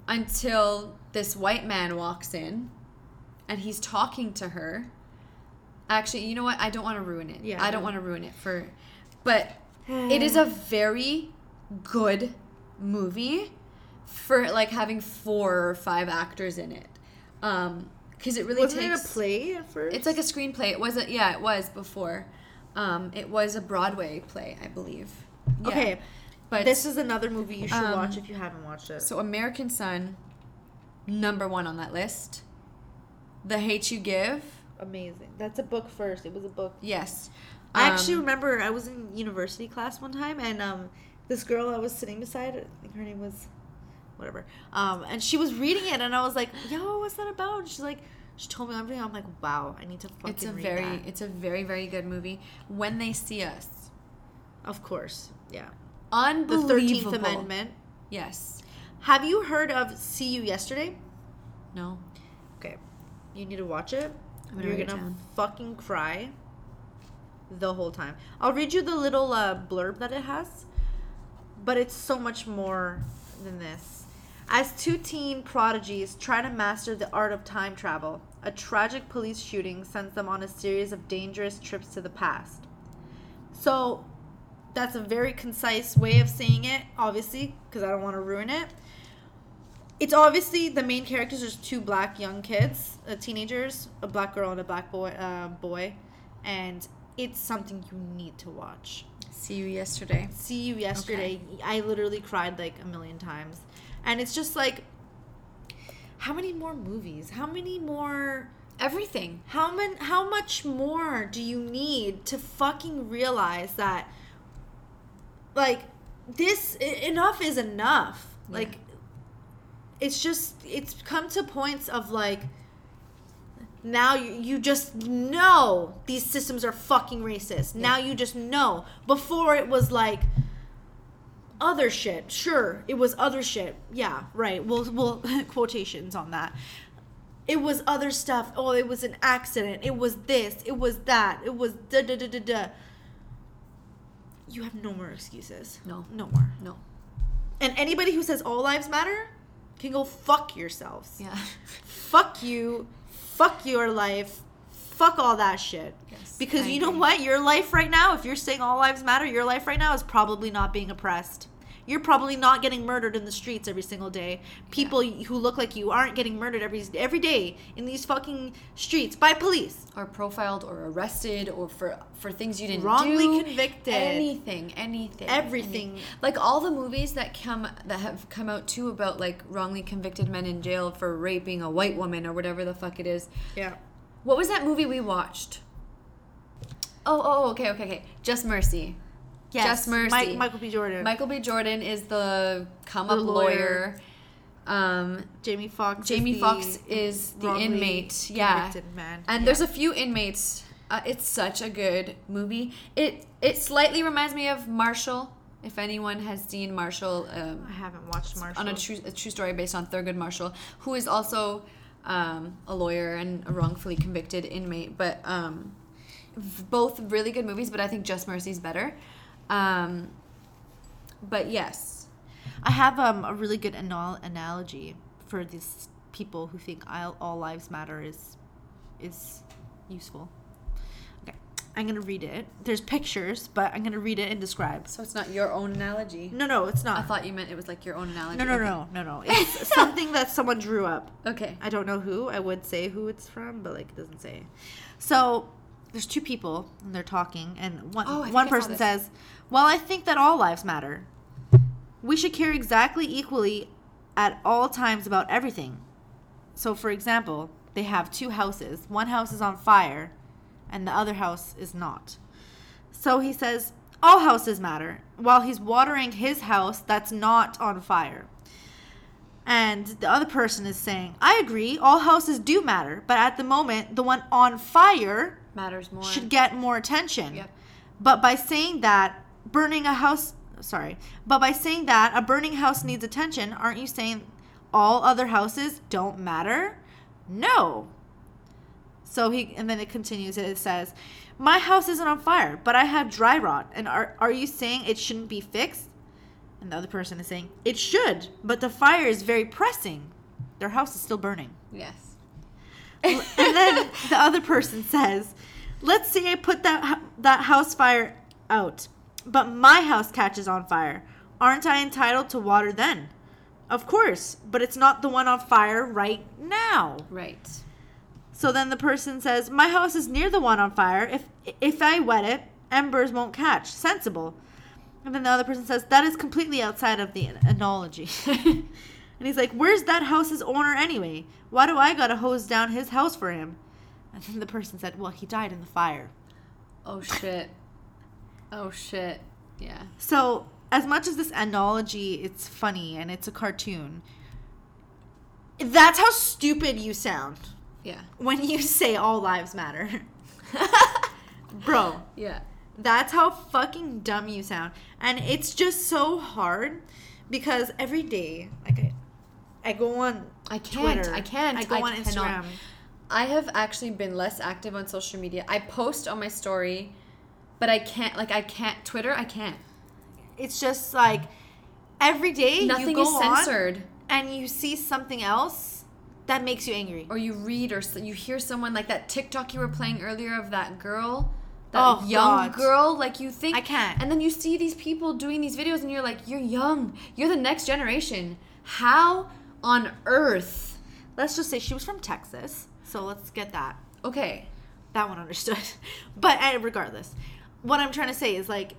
Speaker 3: until this white man walks in and he's talking to her. Actually, you know what? I don't want to ruin it.
Speaker 2: Yeah,
Speaker 3: I don't want to ruin it for but it is a very good movie for like having four or five actors in it. Um cuz it really
Speaker 2: Wasn't
Speaker 3: takes
Speaker 2: it a play at first?
Speaker 3: It's like a screenplay. It wasn't yeah, it was before. Um it was a Broadway play, I believe. Yeah.
Speaker 2: Okay.
Speaker 3: But
Speaker 2: this is another movie you should
Speaker 3: um,
Speaker 2: watch if you haven't watched it.
Speaker 3: So American Son, number one on that list. The Hate You Give,
Speaker 2: Amazing. That's a book first. It was a book.
Speaker 3: yes.
Speaker 2: I actually
Speaker 3: Um,
Speaker 2: remember I was in university class one time and um this girl I was sitting beside, I think her name was whatever. Um and she was reading it and I was like, "Yo, what's that about?" And she's like she told me everything. I'm like, "Wow, I need to fucking
Speaker 3: it's a
Speaker 2: read
Speaker 3: very
Speaker 2: that."
Speaker 3: it's a very very good movie. When they see us,
Speaker 2: Of course. Yeah.
Speaker 3: unbelievable.
Speaker 2: The 13th Amendment.
Speaker 3: Yes.
Speaker 2: Have you heard of See You Yesterday?
Speaker 3: No.
Speaker 2: Okay. You need to watch it.
Speaker 3: Gonna
Speaker 2: You're gonna fucking cry the whole time. I'll read you the little uh, blurb that it has, but it's so much more than this. As two teen prodigies try to master the art of time travel, a tragic police shooting sends them on a series of dangerous trips to the past. So, that's a very concise way of saying it, obviously, because I don't want to ruin it it's obviously the main characters are two black young kids, uh, teenagers, a black girl and a black boy, uh, boy, and it's something you need to watch.
Speaker 3: See you yesterday.
Speaker 2: See you yesterday. I literally cried like a million times, and it's just like, how many more movies? How many more?
Speaker 3: Everything.
Speaker 2: How many? How much more do you need to fucking realize that like this enough is enough
Speaker 3: Yeah.
Speaker 2: like it's just it's come to points of like now you, you just know these systems are fucking racist now you just know before it was like other shit sure it was other shit yeah right we'll we'll (laughs) quotations on that it was other stuff oh it was an accident it was this it was that it was da da da da da you have no more excuses
Speaker 3: No.
Speaker 2: no more
Speaker 3: No.
Speaker 2: and anybody who says all lives matter can go fuck yourselves
Speaker 3: Yeah. (laughs)
Speaker 2: fuck you, fuck your life, fuck all that shit.
Speaker 3: Yes,
Speaker 2: because
Speaker 3: I
Speaker 2: you know
Speaker 3: agree.
Speaker 2: what? Your life right now, if you're saying all lives matter, your life right now is probably not being oppressed. You're probably not getting murdered in the streets every single day. People who look like you aren't getting murdered every every day in these fucking streets by police.
Speaker 3: or profiled or arrested or for for things you didn't
Speaker 2: Wrongly
Speaker 3: do.
Speaker 2: convicted.
Speaker 3: anything anything
Speaker 2: Everything.
Speaker 3: anything. like all the movies that come that have come out too about like wrongly convicted men in jail for raping a white woman or whatever the fuck it is
Speaker 2: Yeah.
Speaker 3: what was that movie we watched oh oh, oh okay okay okay just mercy
Speaker 2: Yes.
Speaker 3: Just Mercy.
Speaker 2: Mike, Michael B. Jordan.
Speaker 3: michael b jordan is the come up
Speaker 2: lawyer.
Speaker 3: lawyer, um
Speaker 2: Jamie Foxx.
Speaker 3: Jamie Foxx is the inmate, yeah.
Speaker 2: Man.
Speaker 3: And
Speaker 2: Yeah.
Speaker 3: there's a few inmates. Uh, it's such a good movie. It it slightly reminds me of Marshall. If anyone has seen Marshall, um,
Speaker 2: I haven't watched Marshall.
Speaker 3: on a true a true story based on Thurgood Marshall, who is also um, a lawyer and a wrongfully convicted inmate. But um, both really good movies. But I think Just Mercy's better. Um, but yes,
Speaker 2: I have um, a really good anal- analogy for these people who think all, all lives matter is is useful. Okay, I'm gonna read it. There's pictures, but I'm gonna read it and describe.
Speaker 3: so it's not your own analogy.
Speaker 2: No, no, it's not.
Speaker 3: I thought you meant it was like your own analogy.
Speaker 2: no, no,
Speaker 3: Okay.
Speaker 2: no, no, no. It's (laughs) something that someone drew up.
Speaker 3: Okay.
Speaker 2: I don't know who. I would say who it's from, but like it doesn't say. So there's two people and they're talking, and one
Speaker 3: Oh,
Speaker 2: one person says, "Well, I think that all lives matter. We should care exactly equally at all times about everything." So, for example, they have two houses. One house is on fire, and the other house is not. So he says, "All houses matter." While he's watering his house that's not on fire. And the other person is saying, I agree, all houses do matter, but at the moment, the one on fire
Speaker 3: Matters more.
Speaker 2: should get more attention.
Speaker 3: Yep.
Speaker 2: But by saying that, burning a house, sorry, but by saying that a burning house needs attention, aren't you saying all other houses don't matter? No. So he, and then it continues, it says, My house isn't on fire, but I have dry rot, and are, are you saying it shouldn't be fixed? And the other person is saying, It should, but the fire is very pressing. Their house is still burning.
Speaker 3: Yes.
Speaker 2: and then the other person says, "Let's say I put that that house fire out, but my house catches on fire. Aren't I entitled to water then?" Of course, but it's not the one on fire right now.
Speaker 3: Right.
Speaker 2: So then the person says, "My house is near the one on fire. If if I wet it, embers won't catch. Sensible." And then the other person says, "That is completely outside of the analogy." (laughs) and he's like, "Where's that house's owner anyway? Why do I gotta hose down his house for him?" And then the person said, "Well, he died in the fire."
Speaker 3: Oh shit. Oh shit. Yeah.
Speaker 2: So as much as this analogy, it's funny and it's a cartoon. That's how stupid you sound
Speaker 3: Yeah.
Speaker 2: when you say all lives matter, (laughs) bro.
Speaker 3: Yeah.
Speaker 2: That's how fucking dumb you sound. And it's just so hard because every day, like I, I go on
Speaker 3: I can't.
Speaker 2: Twitter.
Speaker 3: I can't.
Speaker 2: I go on
Speaker 3: cannot.
Speaker 2: Instagram.
Speaker 3: I have actually been less active on social media. I post on my story, but I can't. Like I can't. Twitter. I can't.
Speaker 2: It's just like every day
Speaker 3: Nothing
Speaker 2: you go
Speaker 3: is
Speaker 2: on
Speaker 3: censored.
Speaker 2: and you see something else that makes you angry.
Speaker 3: Or you read or you hear someone like that TikTok you were playing earlier of that girl. That
Speaker 2: Oh,
Speaker 3: young
Speaker 2: God.
Speaker 3: girl, like you think
Speaker 2: I can't.
Speaker 3: And then you see these people doing these videos and you're like, You're young. You're the next generation. How on earth?
Speaker 2: Let's just say she was from Texas, so let's get that.
Speaker 3: Okay.
Speaker 2: that one understood. (laughs) But uh, regardless, what I'm trying to say is like,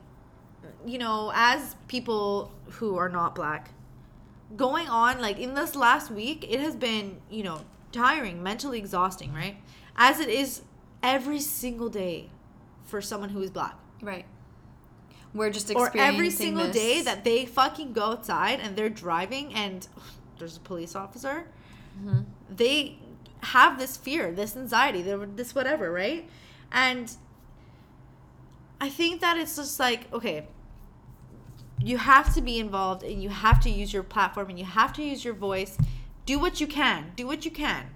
Speaker 2: you know, as people who are not black, going on like in this last week, it has been you know tiring, mentally exhausting, right? As it is every single day for someone who is black.
Speaker 3: Right. we're just
Speaker 2: or every single
Speaker 3: this.
Speaker 2: day that they fucking go outside and they're driving and (sighs) there's a police officer
Speaker 3: Mm-hmm.
Speaker 2: they have this fear this anxiety this whatever right and i think that it's just like okay you have to be involved and you have to use your platform and you have to use your voice. Do what you can do what you can.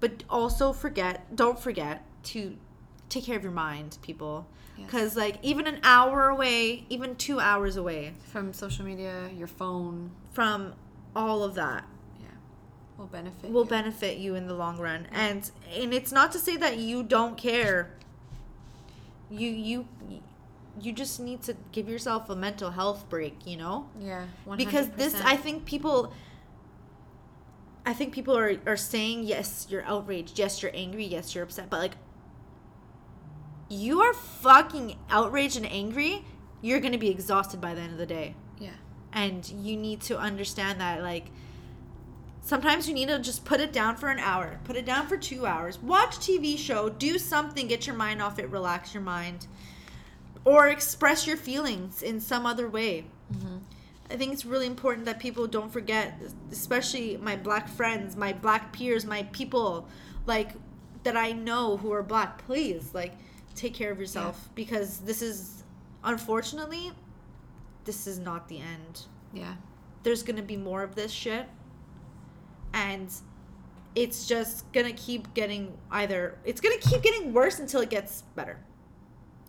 Speaker 2: But also forget don't forget to take care of your mind people.
Speaker 3: Yes.
Speaker 2: because like even an hour away even two hours away.
Speaker 3: From social media, your phone,
Speaker 2: from all of that.
Speaker 3: Yeah, will benefit.
Speaker 2: will
Speaker 3: you.
Speaker 2: benefit you in the long run. And and it's not to say that you don't care you you you just need to give yourself a mental health break you know?
Speaker 3: Yeah, 100%.
Speaker 2: because this i think people i think people are are saying yes you're outraged. Yes you're angry. Yes you're upset. But like you are fucking outraged and angry you're gonna be exhausted by the end of the day.
Speaker 3: Yeah,
Speaker 2: and you need to understand that like sometimes you need to just put it down for an hour put it down for two hours. Watch tv show do something get your mind off it relax your mind or express your feelings in some other way. Mm-hmm. I think it's really important that people don't forget especially my black friends my black peers my people like that i know who are black. Please like take care of yourself because this is unfortunately this is not the end.
Speaker 3: Yeah,
Speaker 2: there's gonna be more of this shit and it's just gonna keep getting either it's gonna keep getting worse until it gets better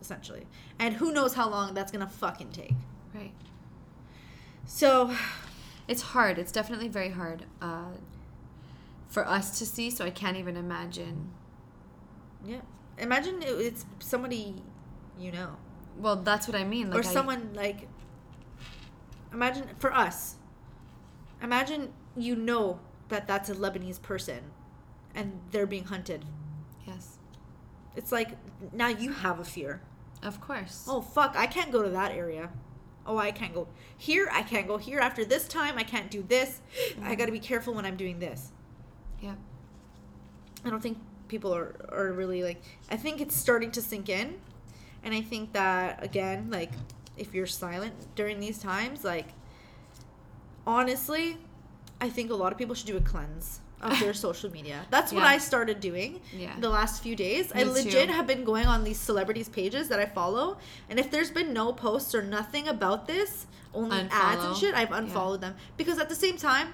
Speaker 2: essentially and who knows how long that's gonna fucking take
Speaker 3: right.
Speaker 2: so
Speaker 3: It's hard. It's definitely very hard uh, for us to see. So I can't even imagine.
Speaker 2: yeah imagine it- it's somebody you know
Speaker 3: Well, that's what I mean. Like
Speaker 2: or
Speaker 3: I-
Speaker 2: someone like imagine for us imagine you know that that's a lebanese person and they're being hunted.
Speaker 3: Yes,
Speaker 2: it's like now you have a fear.
Speaker 3: Of course.
Speaker 2: oh fuck i can't go to that area. Oh i can't go here i can't go here after this time i can't do this. I mm-hmm. gotta be careful when i'm doing this.
Speaker 3: Yeah,
Speaker 2: i don't think people are, are really like i think it's starting to sink in. And i think that again like if you're silent during these times like honestly i think a lot of people should do a cleanse of (laughs) their social media that's what i started doing
Speaker 3: Yeah.
Speaker 2: the last few days i legit
Speaker 3: too.
Speaker 2: have been going on these celebrities pages that i follow and if there's been no posts or nothing about this only ads and shit i've
Speaker 3: Yeah.
Speaker 2: unfollowed them because at the same time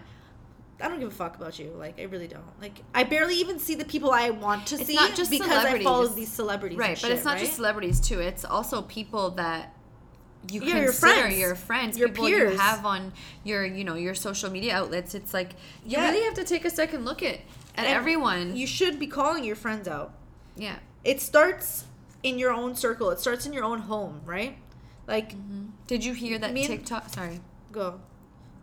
Speaker 2: I don't give a fuck about you. Like I really don't. Like I barely even see the people I want to
Speaker 3: It's
Speaker 2: see
Speaker 3: not just
Speaker 2: because I follow these celebrities.
Speaker 3: right. But
Speaker 2: shit,
Speaker 3: it's not
Speaker 2: right?
Speaker 3: just celebrities too. It's also people that you
Speaker 2: Yeah, your
Speaker 3: consider
Speaker 2: friends.
Speaker 3: your friends,
Speaker 2: Your
Speaker 3: people you
Speaker 2: peers.
Speaker 3: have on your, you know, your social media outlets. It's like you
Speaker 2: Yeah.
Speaker 3: really have to take a second look at at
Speaker 2: And
Speaker 3: everyone.
Speaker 2: You should be calling your friends out.
Speaker 3: yeah.
Speaker 2: It starts in your own circle. It starts in your own home, right? Like
Speaker 3: Did you hear that TikTok? Sorry,
Speaker 2: go.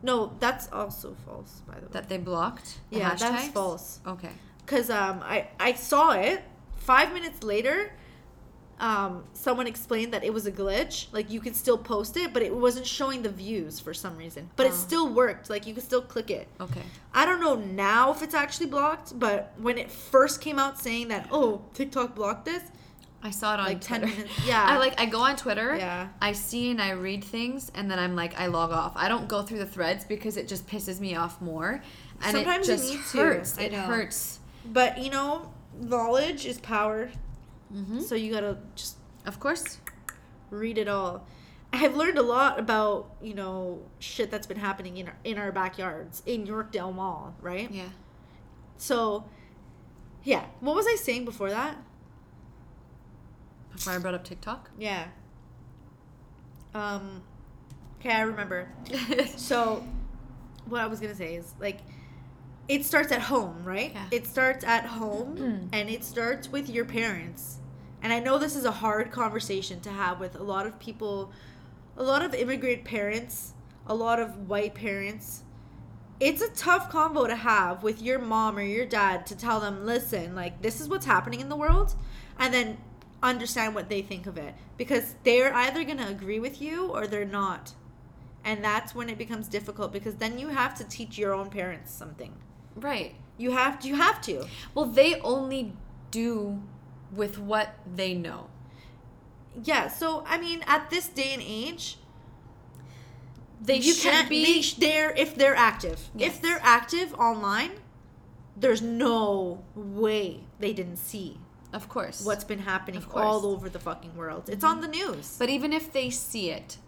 Speaker 2: No, that's also false, by the way.
Speaker 3: that they blocked. the
Speaker 2: yeah, that's false.
Speaker 3: Okay.
Speaker 2: Cause um, I I saw it five minutes later. Um, someone explained that it was a glitch. Like you could still post it, but it wasn't showing the views for some reason. But it
Speaker 3: Oh.
Speaker 2: still worked. Like you could still click it.
Speaker 3: Okay.
Speaker 2: I don't know now if it's actually blocked, but when it first came out saying that, oh, TikTok blocked this,
Speaker 3: I saw it on
Speaker 2: Like 10
Speaker 3: Twitter.
Speaker 2: minutes- (laughs) yeah.
Speaker 3: I like I go on Twitter.
Speaker 2: Yeah.
Speaker 3: I see and I read things and then I'm like I log off. I don't go through the threads because it just pisses me off more. And
Speaker 2: Sometimes
Speaker 3: it just hurts. It hurts.
Speaker 2: but you know, knowledge is power.
Speaker 3: Hmm
Speaker 2: So you gotta just
Speaker 3: Of course.
Speaker 2: read it all. I've learned a lot about you know shit that's been happening in our, in our backyards in Yorkdale Mall, right?
Speaker 3: Yeah.
Speaker 2: So, yeah. What was I saying before that?
Speaker 3: Before I brought up TikTok.
Speaker 2: Yeah. Um. Okay, I remember. (laughs) So, what I was gonna say is like, it starts at home, right?
Speaker 3: Yeah.
Speaker 2: It starts at home, (clears throat) and it starts with your parents. And I know this is a hard conversation to have with a lot of people, a lot of immigrant parents, a lot of white parents. It's a tough combo to have with your mom or your dad to tell them, listen, like, this is what's happening in the world, and then understand what they think of it. Because they're either going to agree with you or they're not. And that's when it becomes difficult because then you have to teach your own parents something.
Speaker 3: Right.
Speaker 2: You have to, you have to.
Speaker 3: Well, they only do with what they know.
Speaker 2: yeah. So I mean, at this day and age,
Speaker 3: They
Speaker 2: you can't
Speaker 3: be.
Speaker 2: They they're if they're active.
Speaker 3: Yes.
Speaker 2: If they're active online, there's no way they didn't see
Speaker 3: of course.
Speaker 2: what's been happening.
Speaker 3: Mm-hmm.
Speaker 2: all over the fucking world. It's on the news.
Speaker 3: But even if they see it,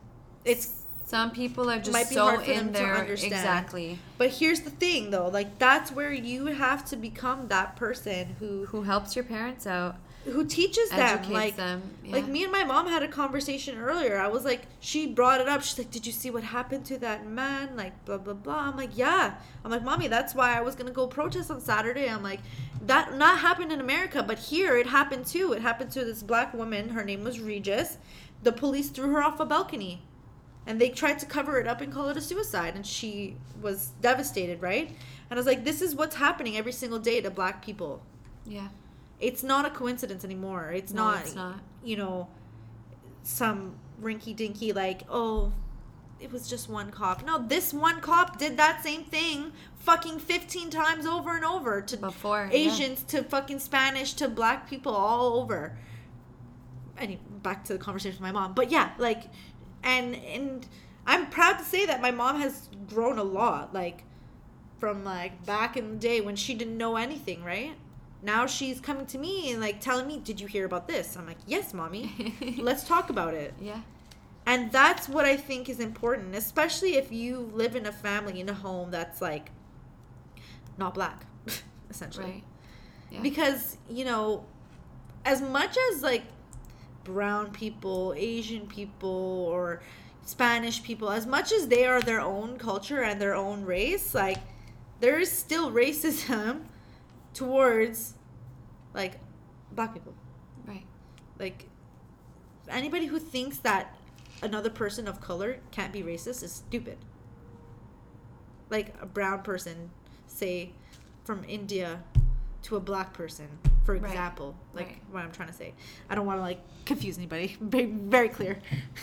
Speaker 2: It's
Speaker 3: some people are just
Speaker 2: Might be
Speaker 3: so
Speaker 2: hard for them
Speaker 3: in
Speaker 2: to
Speaker 3: there.
Speaker 2: understand.
Speaker 3: Exactly.
Speaker 2: but here's the thing though, like that's where you have to become that person who
Speaker 3: Who helps your parents out?
Speaker 2: who teaches them like
Speaker 3: them.
Speaker 2: like me and my mom had a conversation earlier. I was like, she brought it up. She's like, "Did you see what happened to that man?" Like, blah blah blah. I'm like, "Yeah." I'm like, "Mommy, that's why I was gonna go protest on Saturday." I'm like, "That not happened in America, but here it happened too. It happened to this black woman. Her name was Regis. The police threw her off a balcony, and they tried to cover it up and call it a suicide, and she was devastated, right?" And I was like, "This is what's happening every single day to black people."
Speaker 3: Yeah.
Speaker 2: it's not a coincidence anymore. It's
Speaker 3: No,
Speaker 2: not,
Speaker 3: it's not.
Speaker 2: you know, some rinky dinky like, oh, it was just one cop. No, this one cop did that same thing fucking 15 times over and over to
Speaker 3: Before, yeah.
Speaker 2: Asians, to fucking Spanish, to black people all over. Any back to the conversation with my mom. But yeah, like and and I'm proud to say that my mom has grown a lot like from like back in the day when she didn't know anything, right? Now she's coming to me and like telling me, "Did you hear about this?" I'm like, "Yes, mommy. (laughs) Let's talk about it."
Speaker 3: Yeah.
Speaker 2: And that's what I think is important, especially if you live in a family in a home that's like not black, (laughs) essentially.
Speaker 3: Right. Yeah.
Speaker 2: Because, you know, as much as like brown people, Asian people, or Spanish people, as much as they are their own culture and their own race, like there is still racism (laughs) towards like black people.
Speaker 3: right.
Speaker 2: Like anybody who thinks that another person of color can't be racist is stupid. Like a brown person, say, from India to a black person, for
Speaker 3: Right.
Speaker 2: example. Like
Speaker 3: Right.
Speaker 2: what I'm trying to say. I don't want to like confuse anybody. (laughs) Very, very clear.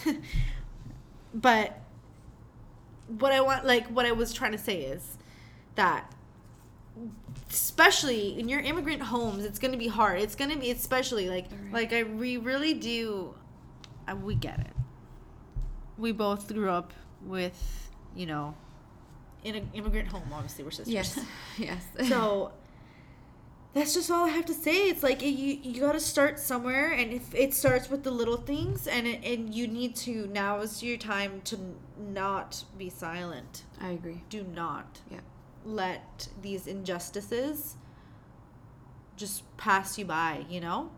Speaker 2: (laughs) but what I want, like what I was trying to say is that especially in your immigrant homes it's going to be hard it's going to be especially like
Speaker 3: Alright.
Speaker 2: like i we really do uh, we get it we both grew up with you know in an immigrant home obviously we're sisters
Speaker 3: Yes. (laughs) yes.
Speaker 2: so that's just all I have to say. It's like you you got to start somewhere, and if it starts with the little things, and it, and you need to now is your time to not be silent.
Speaker 3: I agree.
Speaker 2: Do not
Speaker 3: Yeah.
Speaker 2: let these injustices just pass you by. You know.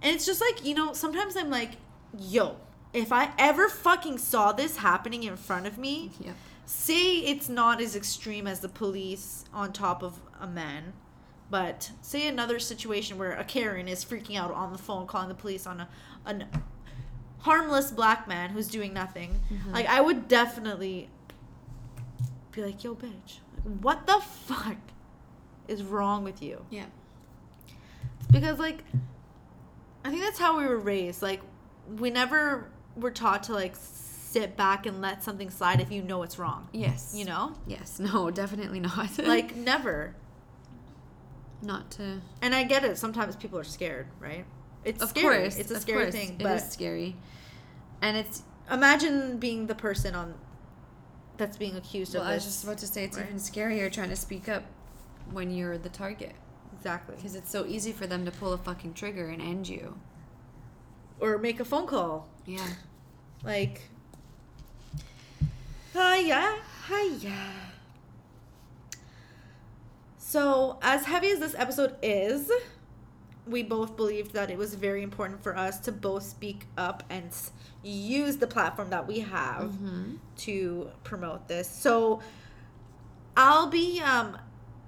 Speaker 2: And it's just like you know. Sometimes I'm like, yo, if I ever fucking saw this happening in front of me,
Speaker 3: Yep.
Speaker 2: say it's not as extreme as the police on top of a man but say another situation where a karen is freaking out on the phone calling the police on a an harmless black man who's doing nothing mm-hmm. like i would definitely be like yo bitch what the fuck is wrong with you
Speaker 3: Yeah.
Speaker 2: because like i think that's how we were raised like we never were taught to like sit back and let something slide if you know it's wrong
Speaker 3: Yes.
Speaker 2: you know
Speaker 3: Yes. (laughs) No, definitely not.
Speaker 2: like (laughs) never
Speaker 3: not to.
Speaker 2: and i get it sometimes people are scared right it's
Speaker 3: Of
Speaker 2: scary
Speaker 3: course.
Speaker 2: it's a scary
Speaker 3: course,
Speaker 2: thing
Speaker 3: It
Speaker 2: but
Speaker 3: is scary, and it's.
Speaker 2: imagine being the person on that's being accused
Speaker 3: Well,
Speaker 2: of
Speaker 3: I was just about to say it's
Speaker 2: right?
Speaker 3: even scarier trying to speak up when you're the target
Speaker 2: exactly
Speaker 3: because it's so easy for them to pull a fucking trigger and end you.
Speaker 2: or make a phone call
Speaker 3: Yeah.
Speaker 2: like hiya hiya so as heavy as this episode is we both believed that it was very important for us to both speak up and use the platform that we have
Speaker 3: Mm-hmm.
Speaker 2: to promote this. So I'll be um,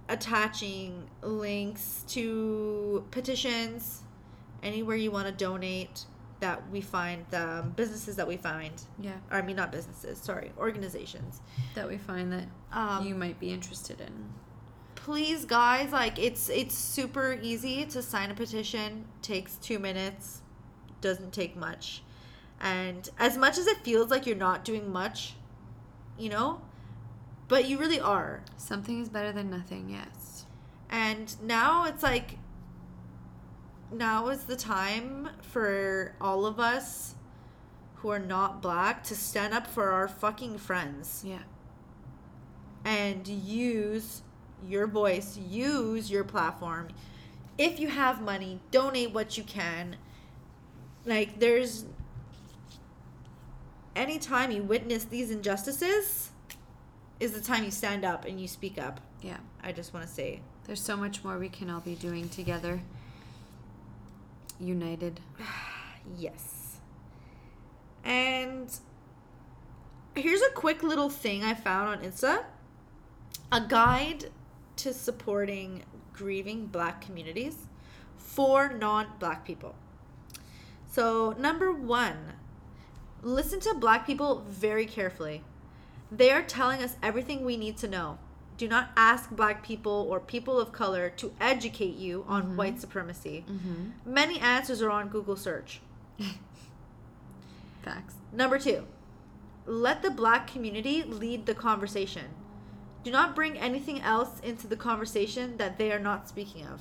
Speaker 2: attaching links to petitions anywhere you want to donate that we find the businesses that we find.
Speaker 3: Yeah.
Speaker 2: Or, I mean, not businesses. Sorry, organizations.
Speaker 3: That we find that
Speaker 2: Um,
Speaker 3: you might be interested in.
Speaker 2: Please guys like it's it's super easy to sign a petition takes two minutes doesn't take much and as much as it feels like you're not doing much you know but you really are
Speaker 3: Something is better than nothing. Yes.
Speaker 2: and now it's like now is the time for all of us who are not black to stand up for our fucking friends
Speaker 3: Yeah.
Speaker 2: and use your voice, use your platform. If you have money, donate what you can. Like, there's. Anytime you witness these injustices, is the time you stand up and you speak up.
Speaker 3: Yeah.
Speaker 2: I just want to say.
Speaker 3: There's so much more we can all be doing together. United. (sighs)
Speaker 2: Yes. And here's a quick little thing I found on Insta a guide to supporting grieving black communities for non black people. So, number one, listen to black people very carefully. They are telling us everything we need to know. Do not ask black people or people of color to educate you on white supremacy.
Speaker 3: Mm-hmm.
Speaker 2: Many answers are on Google search. (laughs)
Speaker 3: Facts.
Speaker 2: Number two, let the black community lead the conversation. Do not bring anything else into the conversation that they are not speaking of.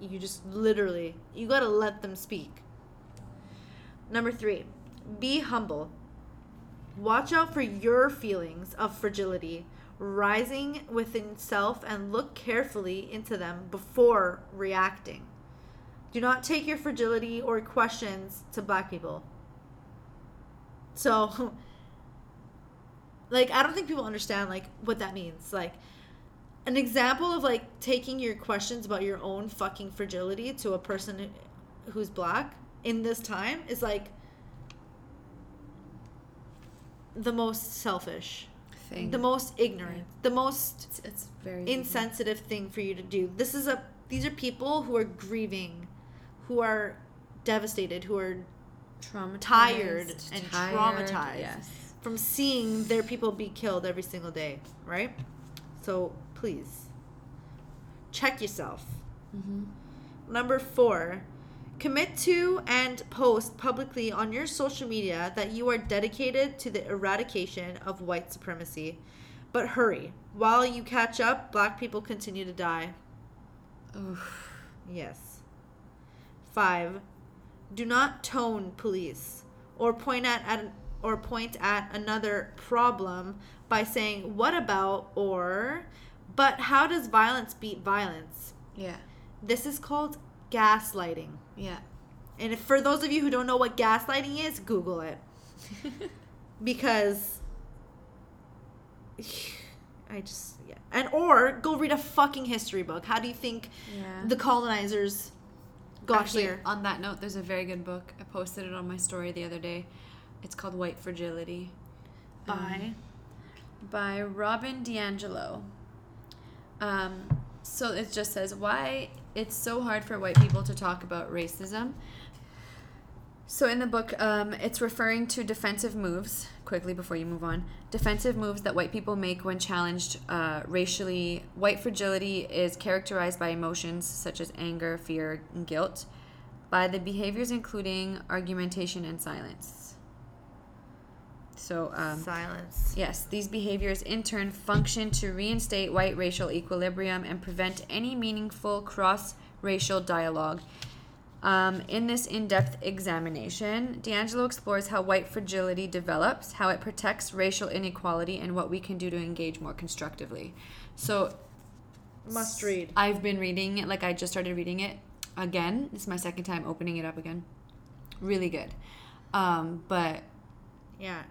Speaker 2: You just literally, you gotta let them speak. Number three, be humble. Watch out for your feelings of fragility rising within self and look carefully into them before reacting. Do not take your fragility or questions to black people. So, (laughs) like, I don't think people understand like what that means. Like, an example of like taking your questions about your own fucking fragility to a person who's black in this time is like the most selfish,
Speaker 3: Thing.
Speaker 2: the most ignorant, the most
Speaker 3: it's, it's very
Speaker 2: insensitive thing for you to do. This is a these are people who are grieving, who are devastated, who are
Speaker 3: traumatized,
Speaker 2: tired and traumatized.
Speaker 3: Yes.
Speaker 2: From seeing their people be killed every single day, right? So please check yourself.
Speaker 3: Mm-hmm.
Speaker 2: Number four, commit to and post publicly on your social media that you are dedicated to the eradication of white supremacy. But hurry. While you catch up, black people continue to die.
Speaker 3: Oof.
Speaker 2: Yes. Five, do not tone police or point at, at or point at another problem by saying what about or but how does violence beat violence?
Speaker 3: Yeah.
Speaker 2: This is called gaslighting.
Speaker 3: Yeah.
Speaker 2: And if, for those of you who don't know what gaslighting is, Google it. (laughs) because (sighs) I just yeah. And or go read a fucking history book. How do you think
Speaker 3: Yeah.
Speaker 2: the colonizers got
Speaker 3: Actually,
Speaker 2: here?
Speaker 3: on that note, there's a very good book. I posted it on my story the other day. It's called White Fragility.
Speaker 2: By
Speaker 3: by Robin DiAngelo. Um, so it just says why it's so hard for white people to talk about racism. So in the book, um, it's referring to defensive moves. Quickly before you move on, defensive moves that white people make when challenged uh, racially. White fragility is characterized by emotions such as anger, fear, and guilt, by the behaviors including argumentation and silence. So um,
Speaker 2: silence.
Speaker 3: Yes, these behaviors in turn function to reinstate white racial equilibrium and prevent any meaningful cross racial dialogue. Um, in this in depth examination, DiAngelo explores how white fragility develops, how it protects racial inequality, and what we can do to engage more constructively. So,
Speaker 2: Must read.
Speaker 3: I've been reading it, like, I just started reading it again. This is my second time opening it up again. Really good. Um, but
Speaker 2: Yeah.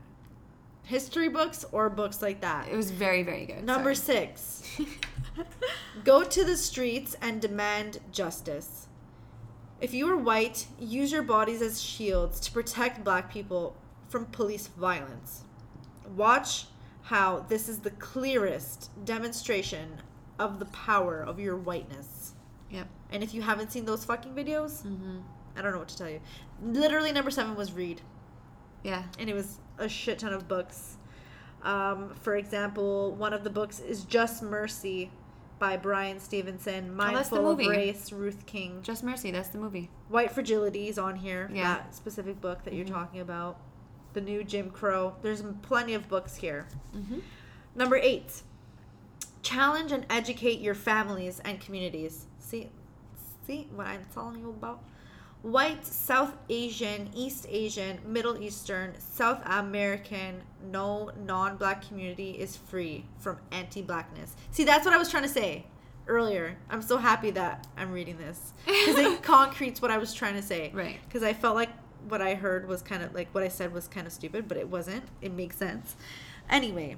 Speaker 2: History books or books like that.
Speaker 3: it was very, very good.
Speaker 2: Number
Speaker 3: Sorry.
Speaker 2: six. (laughs) Go to the streets and demand justice. If you are white, use your bodies as shields to protect black people from police violence. Watch how this is the clearest demonstration of the power of your whiteness.
Speaker 3: Yep.
Speaker 2: And if you haven't seen those fucking videos,
Speaker 3: Mm-hmm.
Speaker 2: I don't know what to tell you. Literally, number seven was read
Speaker 3: Yeah.
Speaker 2: and it was a shit ton of books. Um, for example, one of the books is Just Mercy by Bryan Stevenson,
Speaker 3: Oh, that's the
Speaker 2: of
Speaker 3: movie.
Speaker 2: Race, Ruth King.
Speaker 3: Just Mercy, that's the movie.
Speaker 2: White Fragility is on here,
Speaker 3: Yeah.
Speaker 2: that specific book that you're
Speaker 3: Mhm.
Speaker 2: talking about. The new Jim Crow. There's plenty of books here.
Speaker 3: Mm-hmm.
Speaker 2: Number eight, challenge and educate your families and communities. See, See what I'm telling you about? White, South Asian, East Asian, Middle Eastern, South American, no non black community is free from anti blackness. See, that's what I was trying to say earlier. I'm so happy that I'm reading this because it (laughs) concretes what I was trying to say.
Speaker 3: Right.
Speaker 2: Because I felt like what I heard was kind of like what I said was kind of stupid, but it wasn't. It makes sense. Anyway,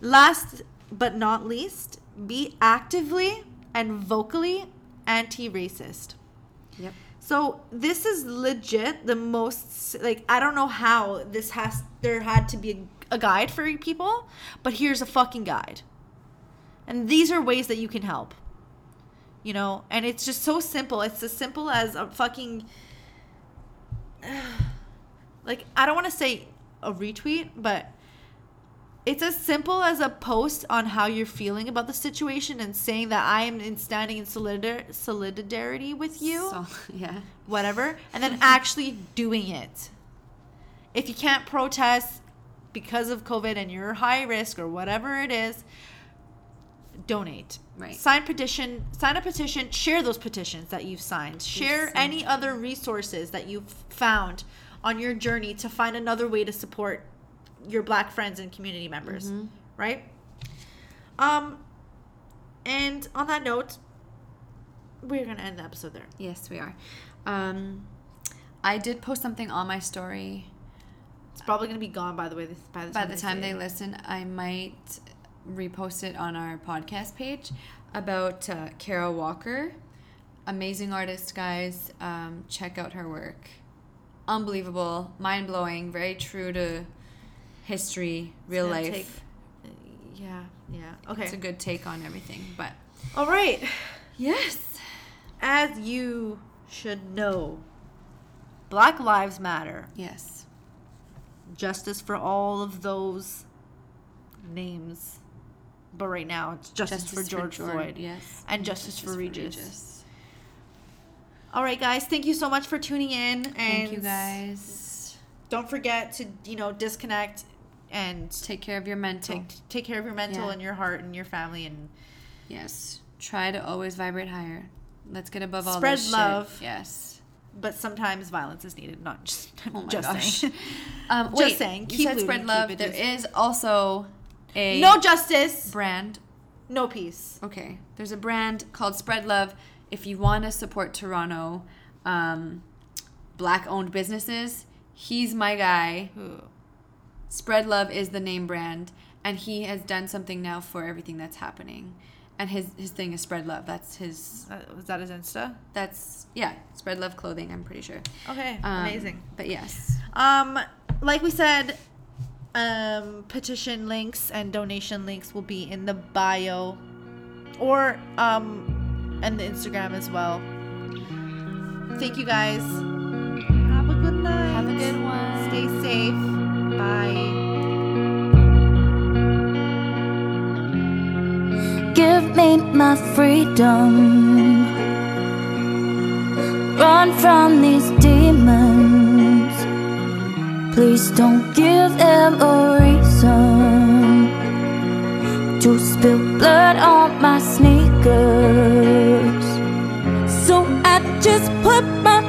Speaker 2: last but not least, be actively and vocally anti racist.
Speaker 3: Yep.
Speaker 2: So this is legit the most like I don't know how this has there had to be a, a guide for people, but here's a fucking guide. And these are ways that you can help. You know, and it's just so simple. It's as simple as a fucking (sighs) like I don't want to say a retweet, but it's as simple as a post on how you're feeling about the situation and saying that I am in standing in solidar- solidarity with you
Speaker 3: So, (laughs) yeah.
Speaker 2: whatever, and then (laughs) actually doing it. If you can't protest because of COVID and you're high risk or whatever it is, donate.
Speaker 3: Right.
Speaker 2: Sign petition, sign a petition, share those petitions that you've signed. Share any other resources that you've found on your journey to find another way to support your black friends and community members,
Speaker 3: Mm-hmm.
Speaker 2: right? Um and on that note, we're going to end the episode there.
Speaker 3: Yes, we are. Um, I did post something on my story.
Speaker 2: It's probably going to be gone by the way. This, by the
Speaker 3: By
Speaker 2: time,
Speaker 3: the
Speaker 2: they
Speaker 3: time they listen, I might repost it on our podcast page about uh, Kara Walker. Amazing artist, guys. Um, check out her work. Unbelievable, mind blowing, very true to history, real life.
Speaker 2: take- yeah, yeah. Okay.
Speaker 3: It's a good take on everything. But
Speaker 2: All right.
Speaker 3: yes,
Speaker 2: As you should know, Black Lives Matter.
Speaker 3: yes,
Speaker 2: Justice for all of those names. But right now, it's justice, for George Floyd.
Speaker 3: yes,
Speaker 2: And justice for Regis. All right, guys. Thank you so much for tuning in. And
Speaker 3: Thank you guys.
Speaker 2: Don't forget to, you know, disconnect and
Speaker 3: Take care of your mental.
Speaker 2: take take care of your mental
Speaker 3: Yeah.
Speaker 2: and your heart and your family and
Speaker 3: Yes. Try to always vibrate higher. Let's get above all
Speaker 2: Spread love.
Speaker 3: Shit. Yes.
Speaker 2: but sometimes violence is needed. Not just (laughs)
Speaker 3: Oh my
Speaker 2: just
Speaker 3: gosh.
Speaker 2: saying. (laughs)
Speaker 3: Um,
Speaker 2: Just
Speaker 3: wait,
Speaker 2: saying,
Speaker 3: You
Speaker 2: keep
Speaker 3: said spread love. There also a
Speaker 2: no justice,
Speaker 3: brand.
Speaker 2: no peace.
Speaker 3: Okay. There's a brand called Spread Love. If you want to support Toronto, um, black-owned businesses, he's my guy. Spread Love is the name brand, and he has done something now for everything that's happening. And his his thing is Spread Love. That's his.
Speaker 2: Uh, was that his Insta?
Speaker 3: That's yeah. Spread Love clothing. I'm pretty sure.
Speaker 2: Okay,
Speaker 3: Um,
Speaker 2: amazing.
Speaker 3: But yes.
Speaker 2: Um, like we said, um, petition links and donation links will be in the bio, or um, and the Instagram as well. Thank you guys. Have a good night.
Speaker 3: Have a good one.
Speaker 2: Stay safe. Bye.
Speaker 4: Give me my freedom. Run from these demons. Please don't give them a reason to spill blood on my sneakers. So I just put my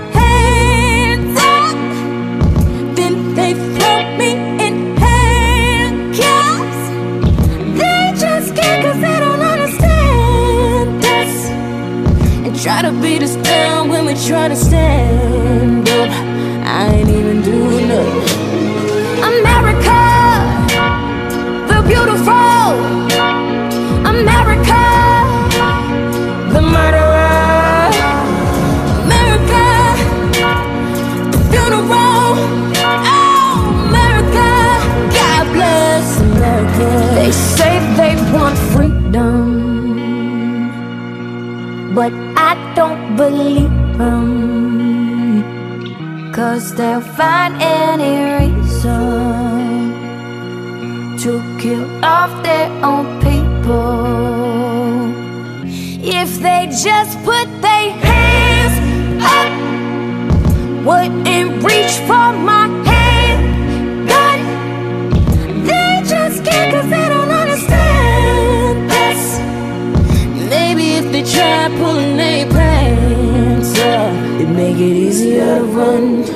Speaker 4: try to stand up? I ain't even doing nothing. America, the beautiful Cause they'll find any reason To kill off their own people. If they just put their hands up Wouldn't reach for my handgun They just can't they don't understand this. Maybe if they try pulling a plan make it easier to run.